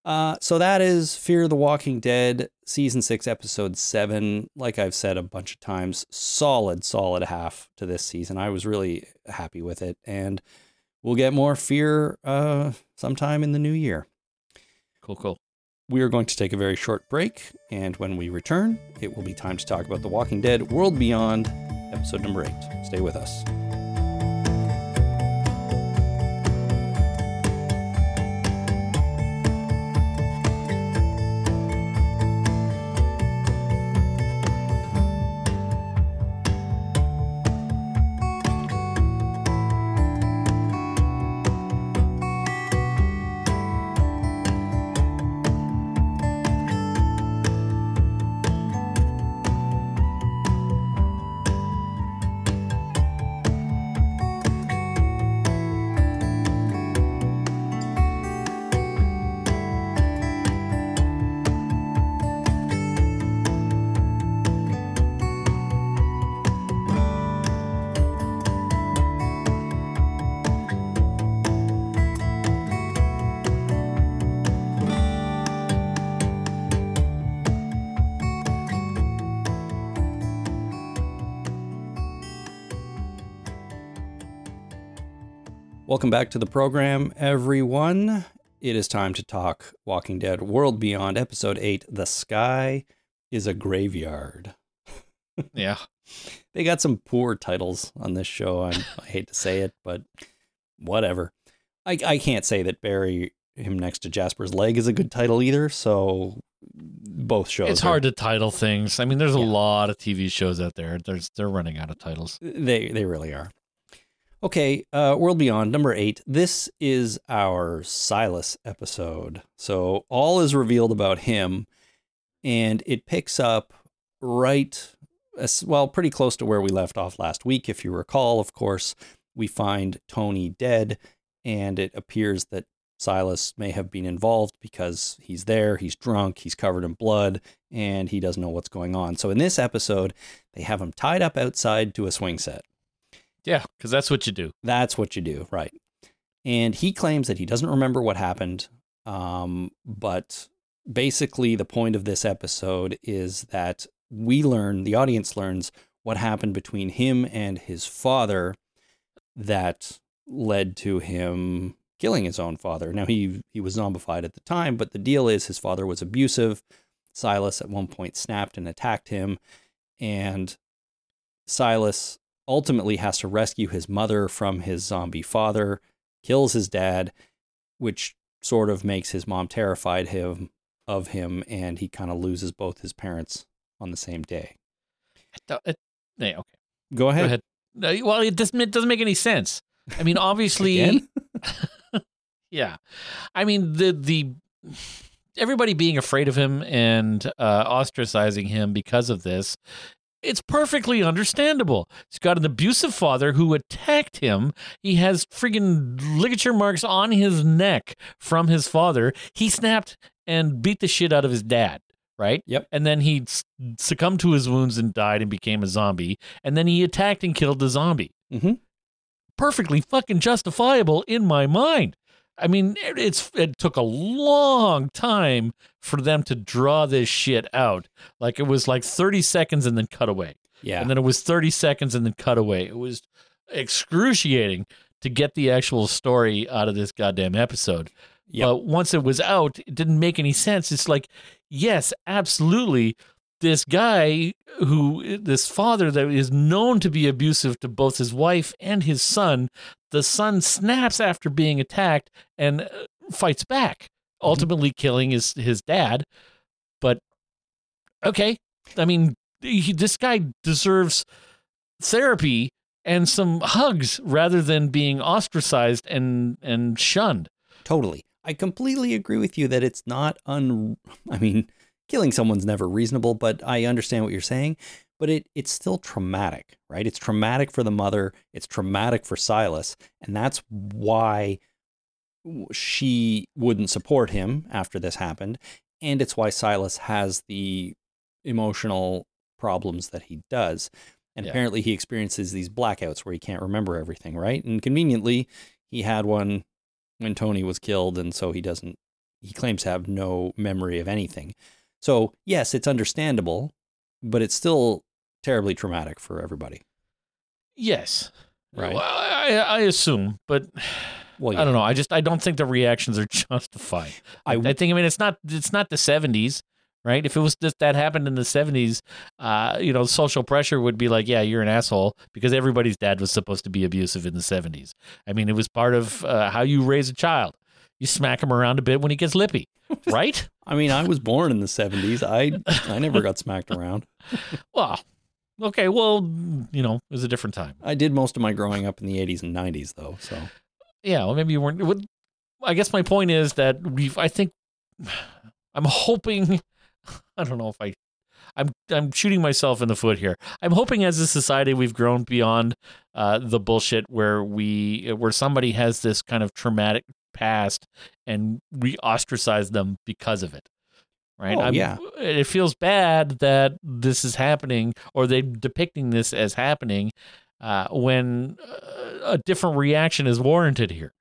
Uh, so that is Fear of the Walking Dead, season six, episode seven. Like I've said a bunch of times, solid, solid half to this season. I was really happy with it, and we'll get more Fear uh, sometime in the new year. Cool, cool. We are going to take a very short break, and when we return, it will be time to talk about The Walking Dead World Beyond, episode number eight. Stay with us. Welcome back to the program, everyone. It is time to talk Walking Dead World Beyond, Episode 8 The Sky is a Graveyard. Yeah. They got some poor titles on this show. I, I hate to say it, but whatever. I, I can't say that Bury him next to Jasper's leg is a good title either. So both shows. It's are- hard to title things. I mean, there's a Yeah. lot of TV shows out there. There's they're running out of titles. They they really are. Okay, uh, World Beyond number eight. This is our Silas episode. So all is revealed about him, and it picks up right, as, well, pretty close to where we left off last week. If you recall, of course, we find Tony dead, and it appears that Silas may have been involved because he's there, he's drunk, he's covered in blood, and he doesn't know what's going on. So in this episode, they have him tied up outside to a swing set. Yeah, because that's what you do. That's what you do, right? And he claims that he doesn't remember what happened. Um, but basically, the point of this episode is that we learn, the audience learns what happened between him and his father that led to him killing his own father. Now, he, he was zombified at the time, but the deal is his father was abusive. Silas at one point snapped and attacked him. And Silas ultimately has to rescue his mother from his zombie father, kills his dad, which sort of makes his mom terrified him of him, and he kind of loses both his parents on the same day. It, yeah, okay. Go ahead. Go ahead. No, well, it doesn't it doesn't make any sense. I mean, obviously, yeah. I mean, the the everybody being afraid of him and uh, ostracizing him because of this. It's perfectly understandable. He's got an abusive father who attacked him. He has friggin' ligature marks on his neck from his father. He snapped and beat the shit out of his dad, right? Yep. And then he succumbed to his wounds and died and became a zombie. And then he attacked and killed the zombie. Mhm. Perfectly fucking justifiable in my mind. I mean, it- it's it took a long time for them to draw this shit out. Like it was like 30 seconds and then cut away. Yeah. And then it was 30 seconds and then cut away. It was excruciating to get the actual story out of this goddamn episode. Yep. But once it was out, it didn't make any sense. It's like, yes, absolutely. This guy who, this father that is known to be abusive to both his wife and his son, the son snaps after being attacked and uh, fights back, ultimately killing his, his dad. But okay, I mean, he, this guy deserves therapy and some hugs rather than being ostracized and and shunned. Totally. I completely agree with you that it's not un I mean, killing someone's never reasonable, but I understand what you're saying, but it it's still traumatic, right? It's traumatic for the mother, it's traumatic for Silas, and that's why she wouldn't support him after this happened, and it's why Silas has the emotional problems that he does. And Yeah. apparently he experiences these blackouts where he can't remember everything, right? And conveniently, he had one when Tony was killed, and so he doesn't. He claims to have no memory of anything. So yes, it's understandable, but it's still terribly traumatic for everybody. Yes, Right. Well, I, I assume, but Well, I don't know. I just I don't think the reactions are justified. I, I- think I mean it's not it's not the seventies. Right, if it was just that happened in the seventies, uh, you know, social pressure would be like, "Yeah, you're an asshole," because everybody's dad was supposed to be abusive in the seventies. I mean, it was part of uh, how you raise a child. You smack him around a bit when he gets lippy, right? I mean, I was born in the '70s. I I never got smacked around. Well, okay, well, you know, it was a different time. I did most of my growing up in the '80s and '90s, though. So Yeah, well, maybe you weren't. I guess my point is that we've. I think I'm hoping. I don't know if I. I'm I'm shooting myself in the foot here. I'm hoping as a society we've grown beyond uh, the bullshit where we where somebody has this kind of traumatic past and we ostracize them because of it. Right? Oh, yeah. It feels bad that this is happening or they're depicting this as happening uh, when uh, a different reaction is warranted here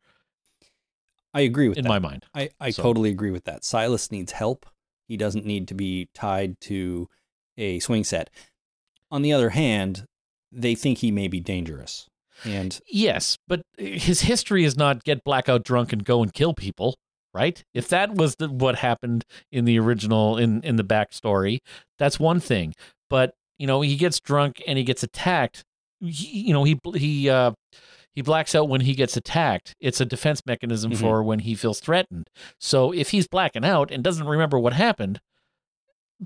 I agree with in that. my mind. I, I So- totally agree with that. Silas needs help. He doesn't need to be tied to a swing set. On the other hand, they think he may be dangerous. And Yes, but his history is not get blackout drunk and go and kill people, right? If that was the, what happened in the original in in the backstory, that's one thing. But you know, he gets drunk and he gets attacked. He, you know, he he uh, he blacks out when he gets attacked. It's a defense mechanism Mhm. for when he feels threatened. So if he's blacking out and doesn't remember what happened,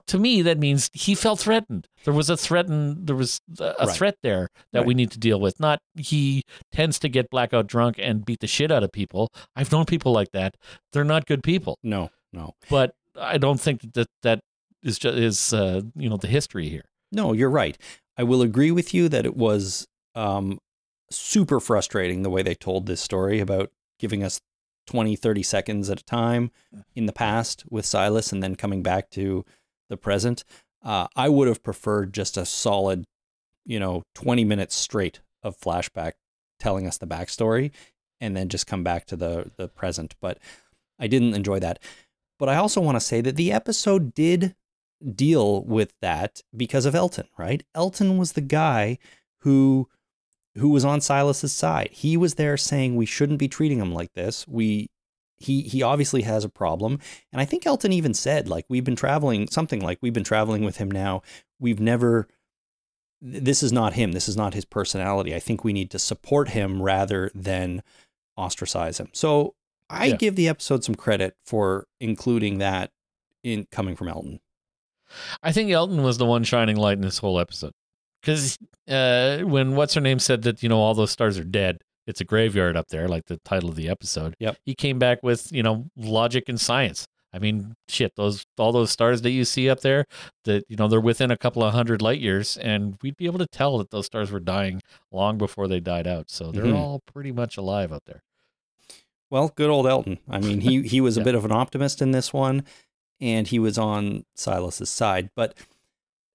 to me that means he felt threatened. There was a threaten. There was a Right. threat there that we need to deal with. Not he tends to get blackout drunk and beat the shit out of people. I've known people like that. They're not good people. no, no. But I don't think that that is just is uh, you know the history here. No, you're right. I will agree with you that it was um, super frustrating the way they told this story about giving us 20, 30 seconds at a time in the past with Silas and then coming back to the present. Uh, I would have preferred just a solid, you know, 20 minutes straight of flashback telling us the backstory and then just come back to the, the present. But I didn't enjoy that. But I also want to say that the episode did deal with that because of Elton, right? Elton was the guy who who was on Silas's side. He was there saying we shouldn't be treating him like this. We he he obviously has a problem. And I think Elton even said like we've been traveling something like we've been traveling with him now. We've never this is not him. This is not his personality. I think we need to support him rather than ostracize him. So I Yeah. give the episode some credit for including that in coming from Elton. I think Elton was the one shining light in this whole episode. Because uh, when what's her name said that you know all those stars are dead, it's a graveyard up there, like the title of the episode. Yep. He came back with you know logic and science. I mean, shit, those all those stars that you see up there, that you know they're within a couple of hundred light years, and we'd be able to tell that those stars were dying long before they died out. So they're Mhm. all pretty much alive out there. Well, good old Elton. I mean, he he was a bit of an optimist in this one, and he was on Silas's side. But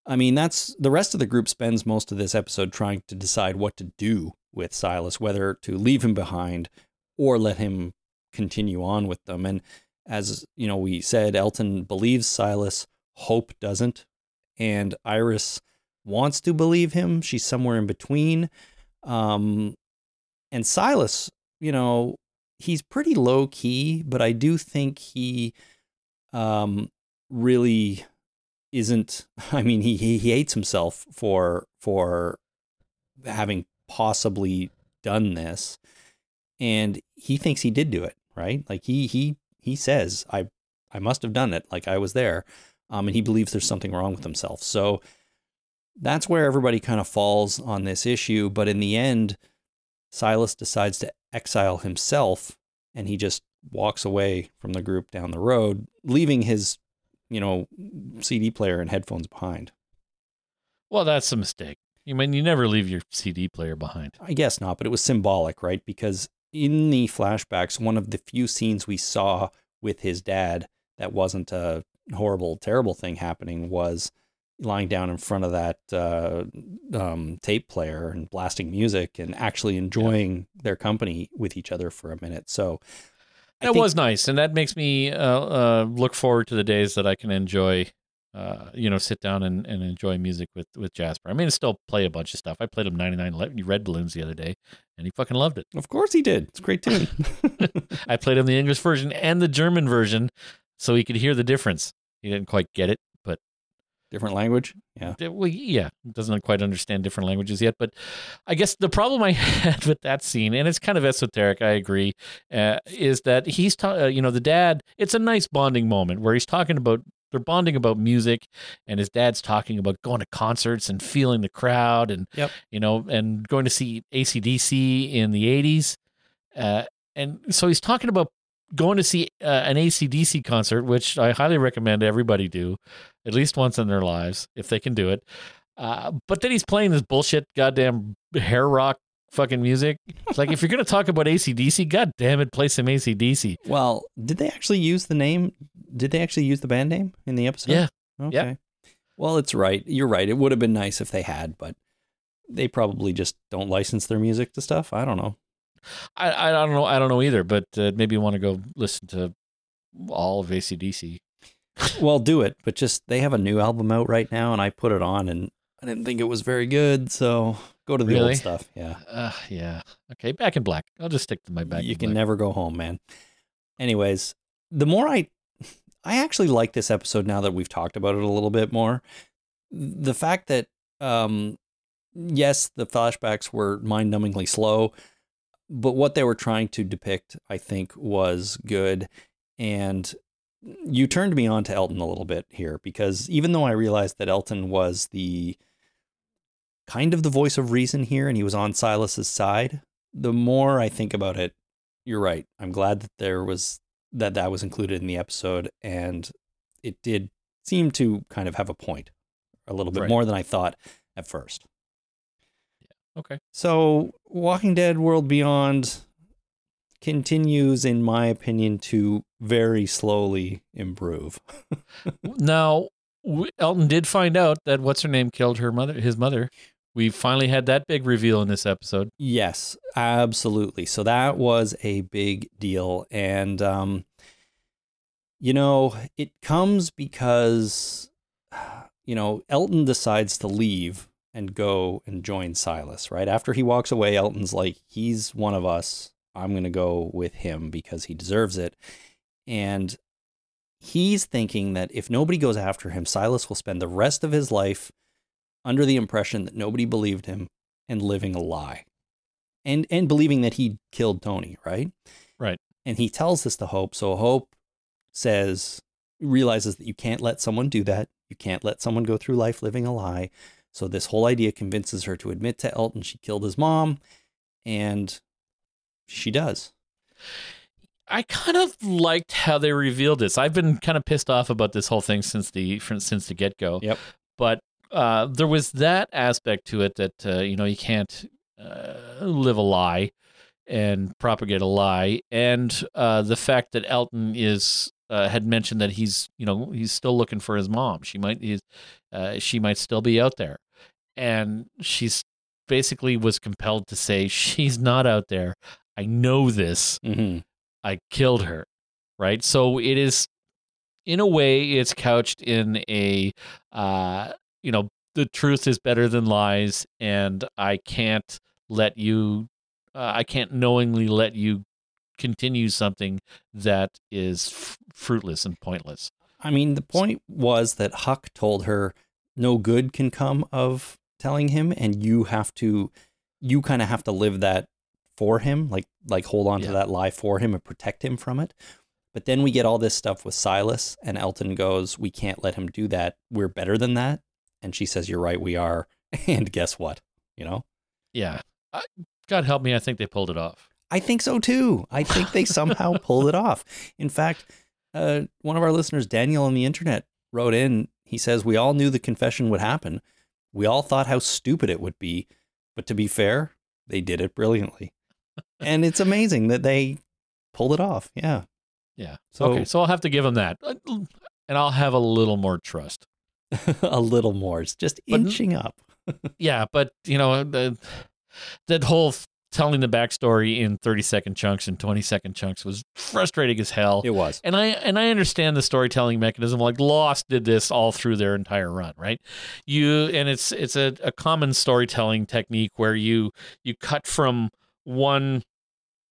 I mean, that's the rest of the group spends most of this episode trying to decide what to do with Silas, whether to leave him behind or let him continue on with them. And as you know, we said Elton believes Silas, Hope doesn't, and Iris wants to believe him. She's somewhere in between. Um, and Silas, you know, he's pretty low key, but I do think he um really isn't I mean he he, he hates himself for for having possibly done this and he thinks he did do it, right? Like he he he says I I must have done it, like I was there. Um and he believes there's something wrong with himself. So that's where everybody kind of falls on this issue, but in the end Silas decides to exile himself and he just walks away from the group down the road, leaving his, you know, CD player and headphones behind. Well, that's a mistake. You mean you never leave your CD player behind? I guess not, but it was symbolic, right? Because in the flashbacks, one of the few scenes we saw with his dad that wasn't a horrible, terrible thing happening was lying down in front of that uh, um, tape player and blasting music and actually enjoying their company with each other for a minute. So That think- was nice, and that makes me uh, uh, look forward to the days that I can enjoy, uh, you know, sit down and, and enjoy music with, with Jasper. I mean, I still play a bunch of stuff. I played him 99 Le- Red Balloons the other day, and he fucking loved it. Of course he did. It's a great tune. I played him the English version and the German version, so he could hear the difference. He didn't quite get it, Different language. Yeah. Well, yeah, doesn't quite understand different languages yet. But I guess the problem I had with that scene, and it's kind of esoteric, I agree, uh, is that he's, ta- uh, you know, the dad. It's a nice bonding moment where he's talking about they're bonding about music, and his dad's talking about going to concerts and feeling the crowd, and Yep. you know, and going to see ACDC in the '80s, uh, and so he's talking about going to see uh, an ACDC concert, which I highly recommend everybody do at least once in their lives if they can do it. Uh, but then he's playing this bullshit goddamn hair rock fucking music. It's like if you're gonna talk about ACDC, god damn it, play some ACDC. Well, did they actually use the name? Did they actually use the band name in the episode? Yeah. Okay. Well, it's right. You're right. It would have been nice if they had, but they probably just don't license their music to stuff. I don't know. I, I don't know. I don't know either, but uh, maybe you want to go listen to all of ACDC. well, do it, but just they have a new album out right now, and I put it on, and I didn't think it was very good. So Go to the Really? old stuff. Yeah. Uh, yeah. Okay, Back in Black. I'll just stick to my Back you can Black. never go home, man. Anyways, the more I I actually like this episode now that we've talked about it a little bit more. The fact that um yes, the flashbacks were mind-numbingly slow, but what they were trying to depict, I think, was good. And you turned me on to Elton a little bit here because even though I realized that Elton was the kind of the voice of reason here and he was on Silas's side, the more I think about it, you're right. I'm glad that there was that that was included in the episode and it did seem to kind of have a point a little bit Right. more than I thought at first. Okay. So, Walking Dead World Beyond continues, in my opinion, to very slowly improve. Now, Elton did find out that what's her name killed her mother, his mother. We finally had that big reveal in this episode. Yes, absolutely. So that was a big deal. And, um, you know, it comes because, you know, Elton decides to leave and go and join Silas, right? After he walks away, Elton's like, he's one of us. I'm going to go with him because he deserves it. And he's thinking that if nobody goes after him, Silas will spend the rest of his life under the impression that nobody believed him and living a lie. And and believing that he killed Tony, right? Right. And he tells this to Hope. So Hope says realizes that you can't let someone do that. You can't let someone go through life living a lie. So this whole idea convinces her to admit to Elton she killed his mom and she does. I kind of liked how they revealed this. I've been kind of pissed off about this whole thing since the since the get go. Yep. But uh, there was that aspect to it that uh, you know you can't uh, live a lie and propagate a lie, and uh, the fact that Elton is uh, had mentioned that he's you know he's still looking for his mom. She might he's, uh, she might still be out there, and she's basically was compelled to say she's not out there. I know this. Mm-hmm. I killed her. Right. So it is, in a way, it's couched in a, uh, you know, the truth is better than lies, and I can't let you, uh, I can't knowingly let you continue something that is f- fruitless and pointless. I mean, the point was that Huck told her no good can come of telling him, and you have to, you kind of have to live that for him, like like hold on Yeah. to that lie for him and protect him from it. But then we get all this stuff with Silas, and Elton goes, "We can't let him do that. We're better than that." And she says, "You're right, we are." And guess what? You know, Yeah. I, God help me, I think they pulled it off. I think so too. I think they somehow pulled it off. In fact, uh, one of our listeners, Daniel on the internet, wrote in. He says, We all knew the confession would happen. We all thought how stupid it would be. But to be fair, they did it brilliantly. and it's amazing that they pulled it off. Yeah. Yeah. So okay, so I'll have to give them that, Uh, and I'll have a little more trust. a little more. It's just But- inching up. Yeah, but you know the that whole telling the backstory in thirty second chunks and twenty second chunks was frustrating as hell. It was. and I and I understand the storytelling mechanism. Like Lost did this all through their entire run, right? You and it's it's a, a common storytelling technique where you you cut from one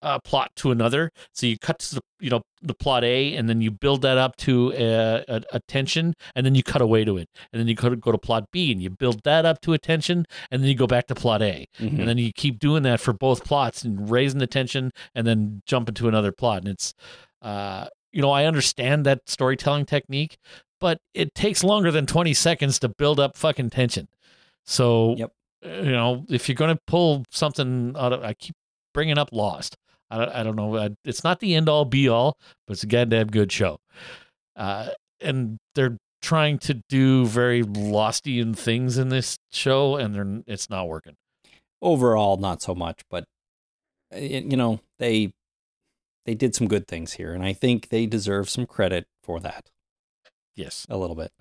uh, plot to another. So you cut to the you know the plot A, and then you build that up to a, a, a tension, and then you cut away to it, and then you go to, go to plot B, and you build that up to a tension, and then you go back to plot A, Mhm. and then you keep doing that for both plots and raising the tension, and then jump into another plot, and it's uh you know I understand that storytelling technique, but it takes longer than twenty seconds to build up fucking tension. So Yep. you know if you're gonna pull something out of, I keep bringing up Lost. I don't, I don't know. I, it's not the end all be all, but it's a goddamn good show. Uh, and they're trying to do very Lostian things in this show, and they're it's not working. Overall, not so much, but uh, you know, they they did some good things here, and I think they deserve some credit for that Yes, a little bit.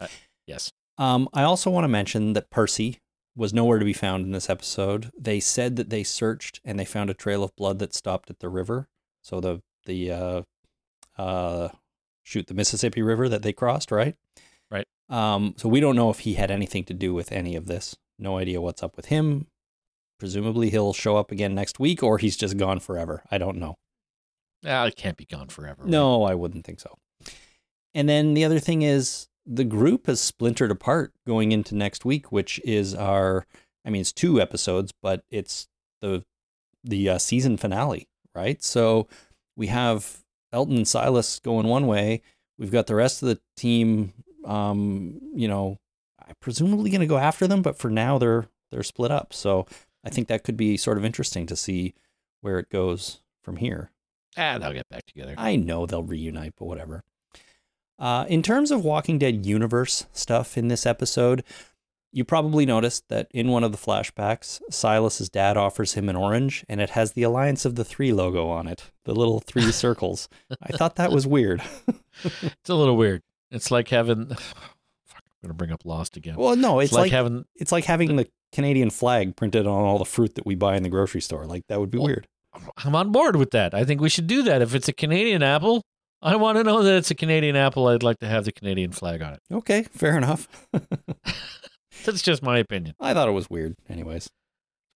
yes. Um, I also want to mention that Percy was nowhere to be found in this episode. They said that they searched and they found a trail of blood that stopped at the river. So the the uh, uh, shoot the Mississippi River that they crossed, right? Right. Um, so we don't know if he had anything to do with any of this. No idea what's up with him. presumably he'll show up again next week or he's just gone forever. I don't know. Ah, it can't be gone forever. right? No, I wouldn't think so. And then the other thing is the group has splintered apart going into next week, which is our I mean it's two episodes, but it's the the uh, season finale, right? So we have Elton and Silas going one way. We've got the rest of the team um, you know, I presumably going to go after them, but for now they're they're split up. So I think that could be sort of interesting to see where it goes from here. Ah, they'll get back together. I know they'll reunite, but whatever. Uh, in terms of Walking Dead universe stuff in this episode, you probably noticed that in one of the flashbacks, Silas's dad offers him an orange, and it has the Alliance of the Three logo on it, the little three circles. I thought that was weird. It's a little weird. It's like having. Fuck, I'm gonna bring up Lost again. Well, no, it's, it's, like, like, having. it's like having the Canadian flag printed on all the fruit that we buy in the grocery store. Like that would be Well, weird. I'm on board with that. I think we should do that. If it's a Canadian apple, I want to know that it's a Canadian apple. I'd like to have the Canadian flag on it. Okay, fair enough. That's just my opinion. I thought it was weird. Anyways,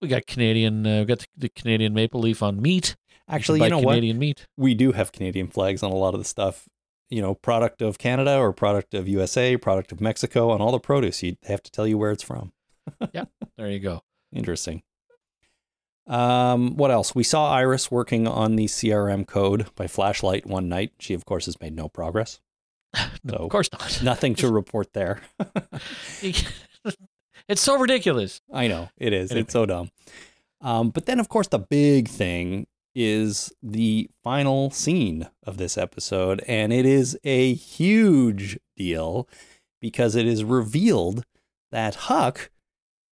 We got Canadian. Uh, we got the, the Canadian maple leaf on meat. actually, buy you know what? Canadian meat. we do have Canadian flags on a lot of the stuff. You know, product of Canada or product of USA, product of Mexico, on all the produce. You have to tell you where it's from. Yeah, there you go. Interesting. Um, what else? We saw Iris working on the CRM code by flashlight one night. She, of course, has made no progress. No, So, of course not. Nothing to report there. it's so ridiculous. I know it is. Anyway. It's so dumb. Um, but then, of course, the big thing is the final scene of this episode, and it is a huge deal because it is revealed that Huck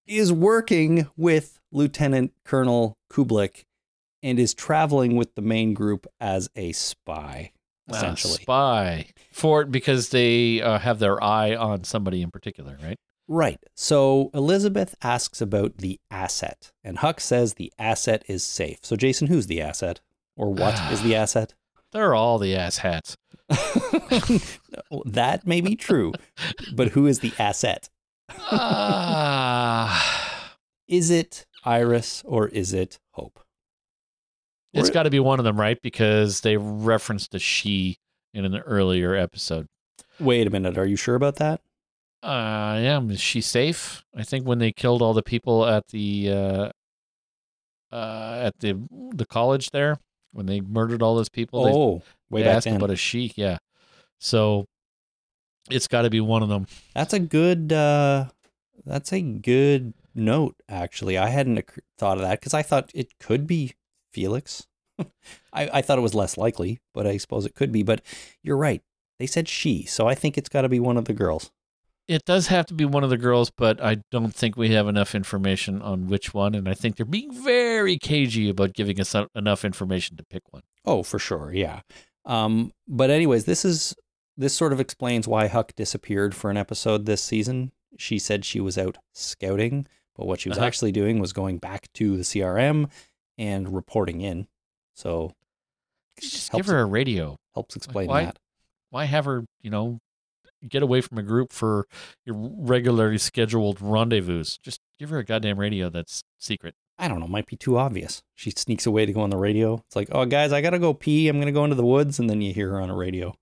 is working with Lieutenant Colonel Kublek and is traveling with the main group as a spy, essentially. spy for it because they uh, have their eye on somebody in particular, right? Right. So Elizabeth asks about the asset, and Huck says the asset is safe. So, Jason, who's the asset? Or what is the asset? They're all the ass hats. that may be true, but who is the asset? Ah, Is it Iris or is it Hope? It's got to be one of them, right? Because they referenced a she in an earlier episode. Wait a minute. Are you sure about that? Uh, yeah, is she safe? I think when they killed all the people at the uh, uh, at the the college there, when they murdered all those people, they, oh, way they back asked then. about a she. Yeah, so it's got to be one of them. That's a good. Uh, that's a good note. Actually, I hadn't thought of that because I thought it could be Felix. I, I thought it was less likely, but I suppose it could be. But you're right. They said she, so I think it's got to be one of the girls. It does have to be one of the girls, but I don't think we have enough information on which one, and I think they're being very cagey about giving us enough information to pick one. Oh, for sure, yeah. Um, but anyways, this is this sort of explains why Huck disappeared for an episode this season. She said she was out scouting, but what she was Uh-huh. actually doing was going back to the CRM and reporting in. So Just give her a radio. helps explain why- that. Why have her, you know, get away from a group for your regularly scheduled rendezvous? Just give her a goddamn radio that's secret. I don't know, might be too obvious. She sneaks away to go on the radio. It's like, oh, guys, I gotta go pee. I'm gonna go into the woods, and then you hear her on a radio.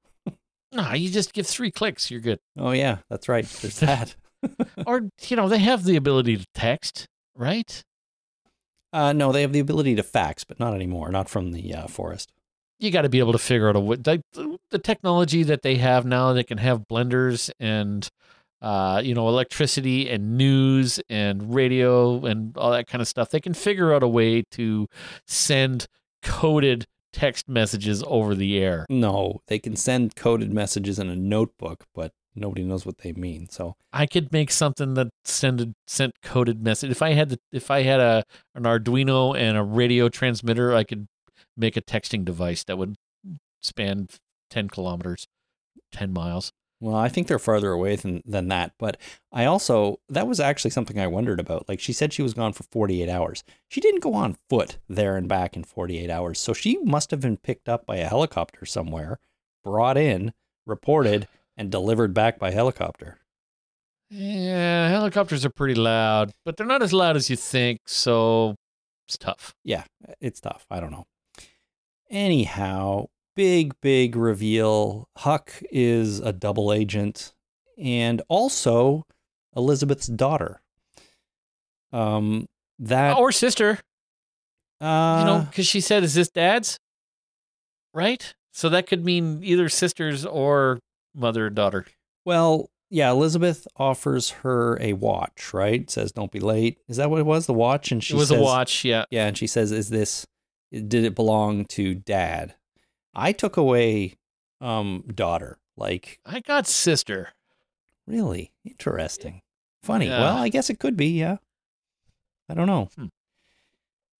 No, you just give three clicks, you're good. Oh yeah, that's right. There's that. or, you know, they have the ability to text, right? uh, no, they have the ability to fax, but not anymore. Not from the uh, forest. you got to be able to figure out a way. Like the technology that they have now, they can have blenders and, uh, you know, electricity and news and radio and all that kind of stuff. They can figure out a way to send coded text messages over the air. No, they can send coded messages in a notebook, but nobody knows what they mean. So I could make something that send a, sent coded message. If I had the, if I had a an Arduino and a radio transmitter, I could make a texting device that would span ten kilometers, ten miles. Well, I think they're farther away than, than that. But I also, that was actually something I wondered about. Like, she said she was gone for 48 hours. She didn't go on foot there and back in 48 hours. So she must have been picked up by a helicopter somewhere, brought in, reported, and delivered back by helicopter. Yeah, helicopters are pretty loud, but they're not as loud as you think, so it's tough. Yeah, it's tough. I don't know. Anyhow, big, big reveal. Huck is a double agent and also Elizabeth's daughter. Um, that or sister, uh, you know, because she said, "Is this dad's?" Right. So that could mean either sisters or mother and daughter. well, yeah. Elizabeth offers her a watch. Right, says, "Don't be late." Is that what it was? The watch, and she it was says, a watch, yeah. Yeah, and she says, "Is this? Did it belong to dad?" I took away um daughter. Like, I got sister. really interesting, funny. Yeah. Well, I guess it could be. Yeah, I don't know. Hmm.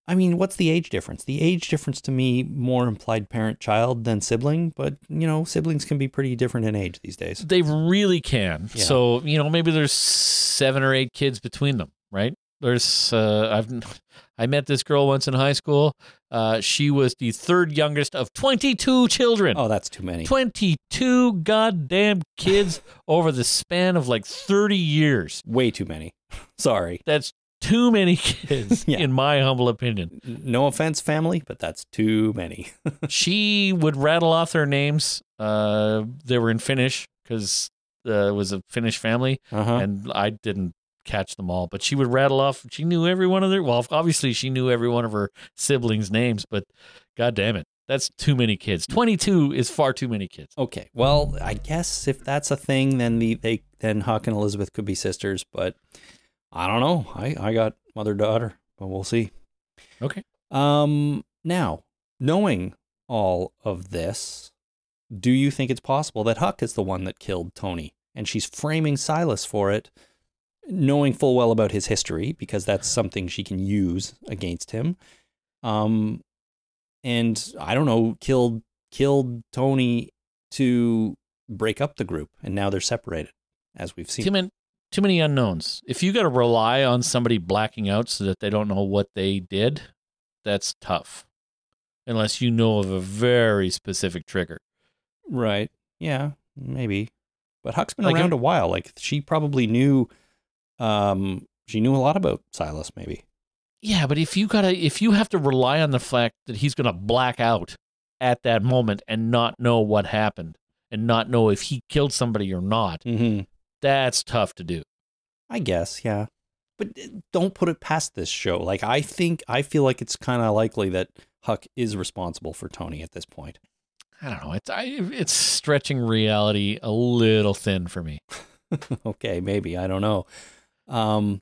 I mean, what's the age difference? The age difference to me more implied parent child than sibling, but you know, siblings can be pretty different in age these days. They really can. Yeah. So you know, maybe there's seven or eight kids between them, right? There's uh, I've I met this girl once in high school. Uh, she was the third youngest of 22 children. Oh, that's too many. 22 goddamn kids over the span of like 30 years. Way too many. Sorry. That's too many kids, Yeah. in my humble opinion. No offense, family, but that's too many. she would rattle off their names. Uh, they were in Finnish because uh, it was a Finnish family, Uh-huh. and I didn't catch them all. But she would rattle off. She knew every one of their. Well, obviously she knew every one of her siblings' names, but god damn it, that's too many kids. Twenty-two is far too many kids. Okay. Well, I guess if that's a thing, then the they then Huck and Elizabeth could be sisters, but I don't know. I I got mother daughter, but we'll see. Okay. Um. Now, knowing all of this, do you think it's possible that Huck is the one that killed Tony, and she's framing Silas for it, knowing full well about his history because that's something she can use against him. Um, and I don't know, killed killed Tony to break up the group, and now they're separated, as we've seen. Too many, too many unknowns. If you got to rely on somebody blacking out so that they don't know what they did, that's tough. Unless you know of a very specific trigger. Right. Yeah, maybe. But Huck's been Like, around a while. Like she probably knew um she knew a lot about Silas maybe. Yeah, but if you gotta, if you have to rely on the fact that he's gonna black out at that moment and not know what happened and not know if he killed somebody or not, mm-hmm. that's tough to do. I guess, yeah. But uh, don't put it past this show. Like I think I feel like it's kind of likely that Huck is responsible for Tony at this point. I don't know. It's I, it's stretching reality a little thin for me. okay, maybe, I don't know. Um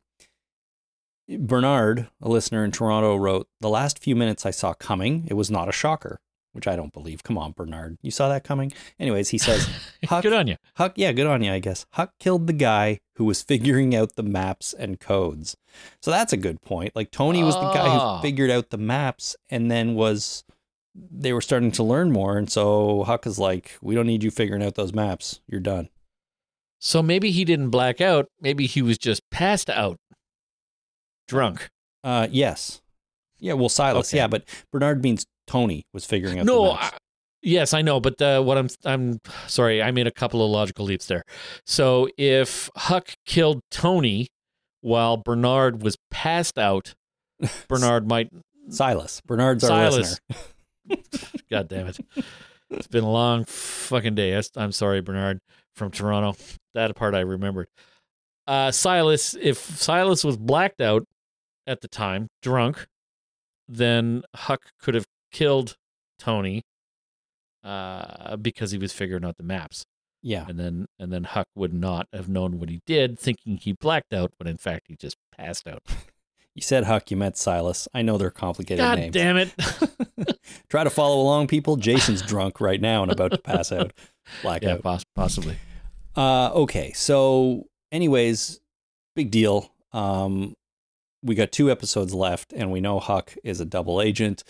Bernard, a listener in Toronto, wrote, The last few minutes I saw coming, it was not a shocker, which I don't believe. Come on, Bernard. You saw that coming? Anyways, he says, Huck- Good on you. Huck, yeah, good on you, I guess. Huck killed the guy who was figuring out the maps and codes. So that's a good point. Like Tony was the guy Ah. who figured out the maps and then was they were starting to learn more and so Huck is like, "We don't need you figuring out those maps. You're done." So maybe he didn't black out. Maybe he was just passed out, drunk. Uh yes. Yeah, well Silas, Okay. yeah, but Bernard means Tony was figuring out No, maps. I, yes, I know, but uh, what I'm I'm sorry, I made a couple of logical leaps there. So if Huck killed Tony while Bernard was passed out, Bernard might. Silas. Bernard's our Silas. listener. God damn it! It's been a long fucking day. I'm sorry, Bernard from Toronto. That part I remembered. Uh, Silas, if Silas was blacked out at the time, drunk, then Huck could have killed Tony uh, because he was figuring out the maps, Yeah. and then and then Huck would not have known what he did, thinking he blacked out, but in fact he just passed out. You said Huck, you meant Silas. I know they're complicated God names. damn it! Try to follow along, people. Jason's drunk right now and about to pass out. Blackout. yeah, poss- possibly. Uh, okay, so anyways, big deal. Um, we got two episodes left, and we know Huck is a double agent.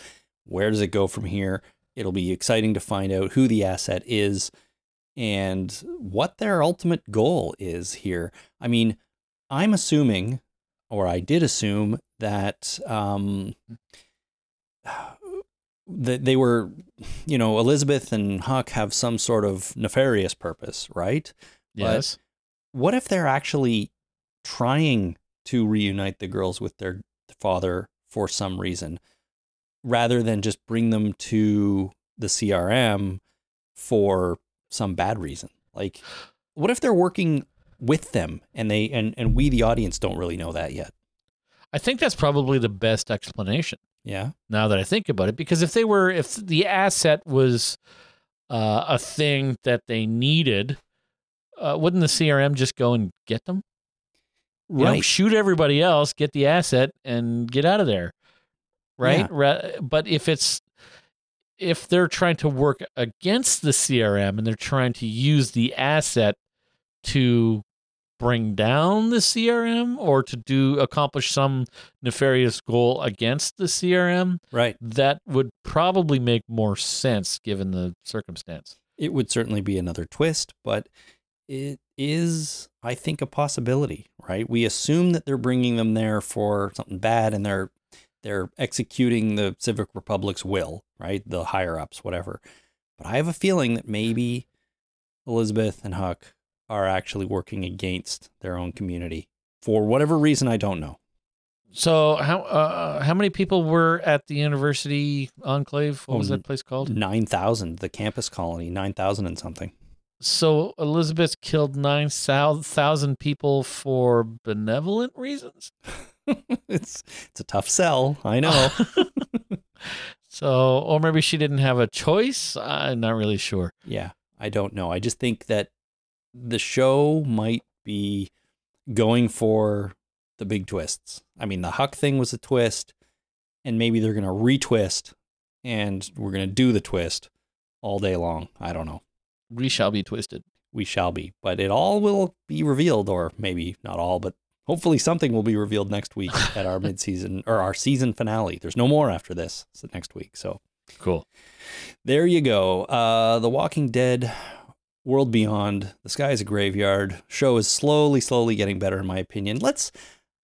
Where does it go from here? It'll be exciting to find out who the asset is and what their ultimate goal is here. I mean, I'm assuming, or I did assume that um, that they were, you know, Elizabeth and Huck have some sort of nefarious purpose, right? Yes. what if they're actually trying to reunite the girls with their father for some reason rather than just bring them to the CRM for some bad reason? Like what if they're working with them and they and and we the audience don't really know that yet? I think that's probably the best explanation. Yeah. Now that I think about it, because if they were, if the asset was uh, a thing that they needed, uh, wouldn't the CRM just go and get them? You know, shoot everybody else, get the asset, and get out of there. Right. Ra- But if it's if they're trying to work against the CRM and they're trying to use the asset to bring down the CRM or to do accomplish some nefarious goal against the CRM, Right. that would probably make more sense given the circumstance. It would certainly be another twist, but it is, I think, a possibility, right? We assume that they're bringing them there for something bad and they're they're executing the Civic Republic's will, right? The higher ups, whatever. But I have a feeling that maybe Elizabeth and Huck are actually working against their own community for whatever reason I don't know. So how uh, how many people were at the university enclave? What was Oh, that place called? Nine thousand, the campus colony, nine thousand and something. So Elizabeth killed nine thousand people for benevolent reasons. it's it's a tough sell, I know. so, or maybe she didn't have a choice. I'm not really sure. Yeah, I don't know. I just think that the show might be going for the big twists. I mean, the Huck thing was a twist, and maybe they're going to retwist, and we're going to do the twist all day long. I don't know. We shall be twisted. We shall be, but it all will be revealed, or maybe not all, but hopefully something will be revealed next week at our midseason or our season finale. There's no more after this. It's next week, so. Cool. There you go. Uh, the Walking Dead, World Beyond, The Sky is a Graveyard show is slowly, slowly getting better, in my opinion. Let's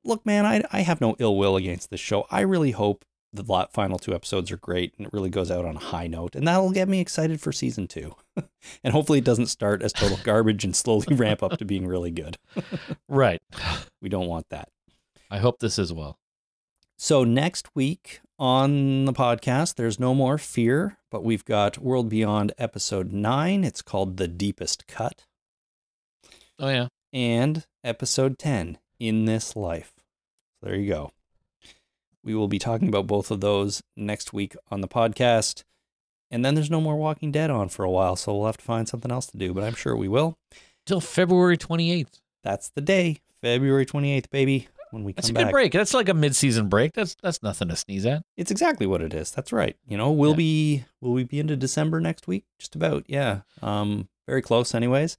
look, man. I I have no ill will against this show. I really hope the final two episodes are great and it really goes out on a high note, and that'll get me excited for season two. and hopefully, it doesn't start as total garbage and slowly ramp up to being really good. Right. We don't want that. I hope this is well. So next week on the podcast, there's no more fear, but we've got World Beyond episode nine. It's called The Deepest Cut. Oh yeah. And episode 10, In This Life. So there you go. We will be talking about both of those next week on the podcast. And then there's no more Walking Dead on for a while, so we'll have to find something else to do, but I'm sure we will. Till February 28th. That's the day, February 28th, baby, when we That's a good back. break. That's like a mid-season break. That's that's nothing to sneeze at. It's exactly what it is. That's right. You know, we'll Yeah. be will we be into December next week? Just about, yeah. Um, very close, anyways.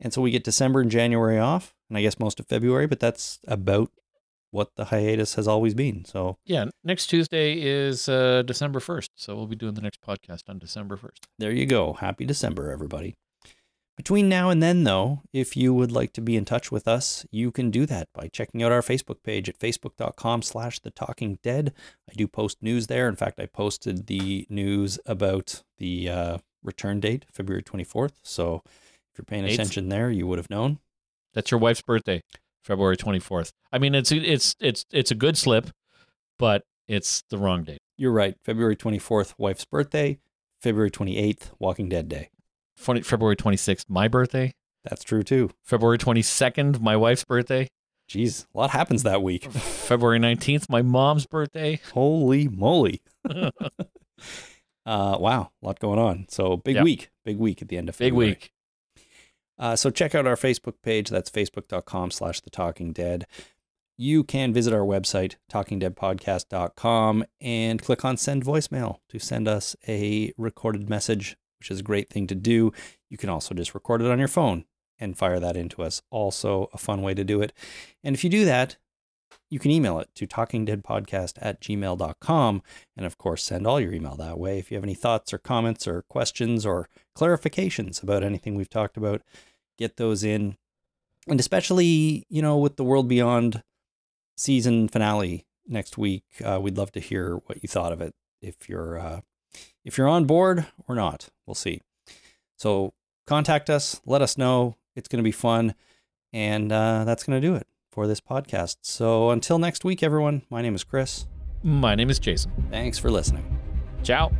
And so we get December and January off, and I guess most of February, but that's about what the hiatus has always been. So Yeah. Next Tuesday is uh, December 1st, so we'll be doing the next podcast on December 1st. there you go. Happy December, everybody. Between now and then, though, if you would like to be in touch with us, you can do that by checking out our Facebook page at facebook.com slash the talking dead. I do post news there. In fact, I posted the news about the uh, return date, February 24th. So if you're paying Eighth. attention there, you would have known. That's your wife's birthday, February 24th. I mean, it's it's it's it's a good slip, but it's the wrong date. You're right. February 24th, wife's birthday. February 28th, Walking Dead Day. Funny, February 26th, my birthday. That's true too. February 22nd, my wife's birthday. Jeez, a lot happens that week. February 19th, my mom's birthday. Holy moly. Uh, wow, a lot going on. So big Yep. week, big week at the end of Big February. week. Uh, so check out our Facebook page. That's facebook.com slash the talking dead. You can visit our website, talkingdeadpodcast.com, and click on send voicemail to send us a recorded message, which is a great thing to do. You can also just record it on your phone and fire that into us. Also, a fun way to do it. And if you do that, you can email it to talkingdeadpodcast at gmail.com. And of course, send all your email that way. If you have any thoughts or comments or questions or clarifications about anything we've talked about, get those in. And especially, you know, with the World Beyond season finale next week, uh, we'd love to hear what you thought of it. If you're uh, if you're on board or not, we'll see. So contact us, let us know. It's going to be fun. And uh, that's going to do it for this podcast. So until next week, everyone, my name is Chris. My name is Jason. Thanks for listening. Ciao.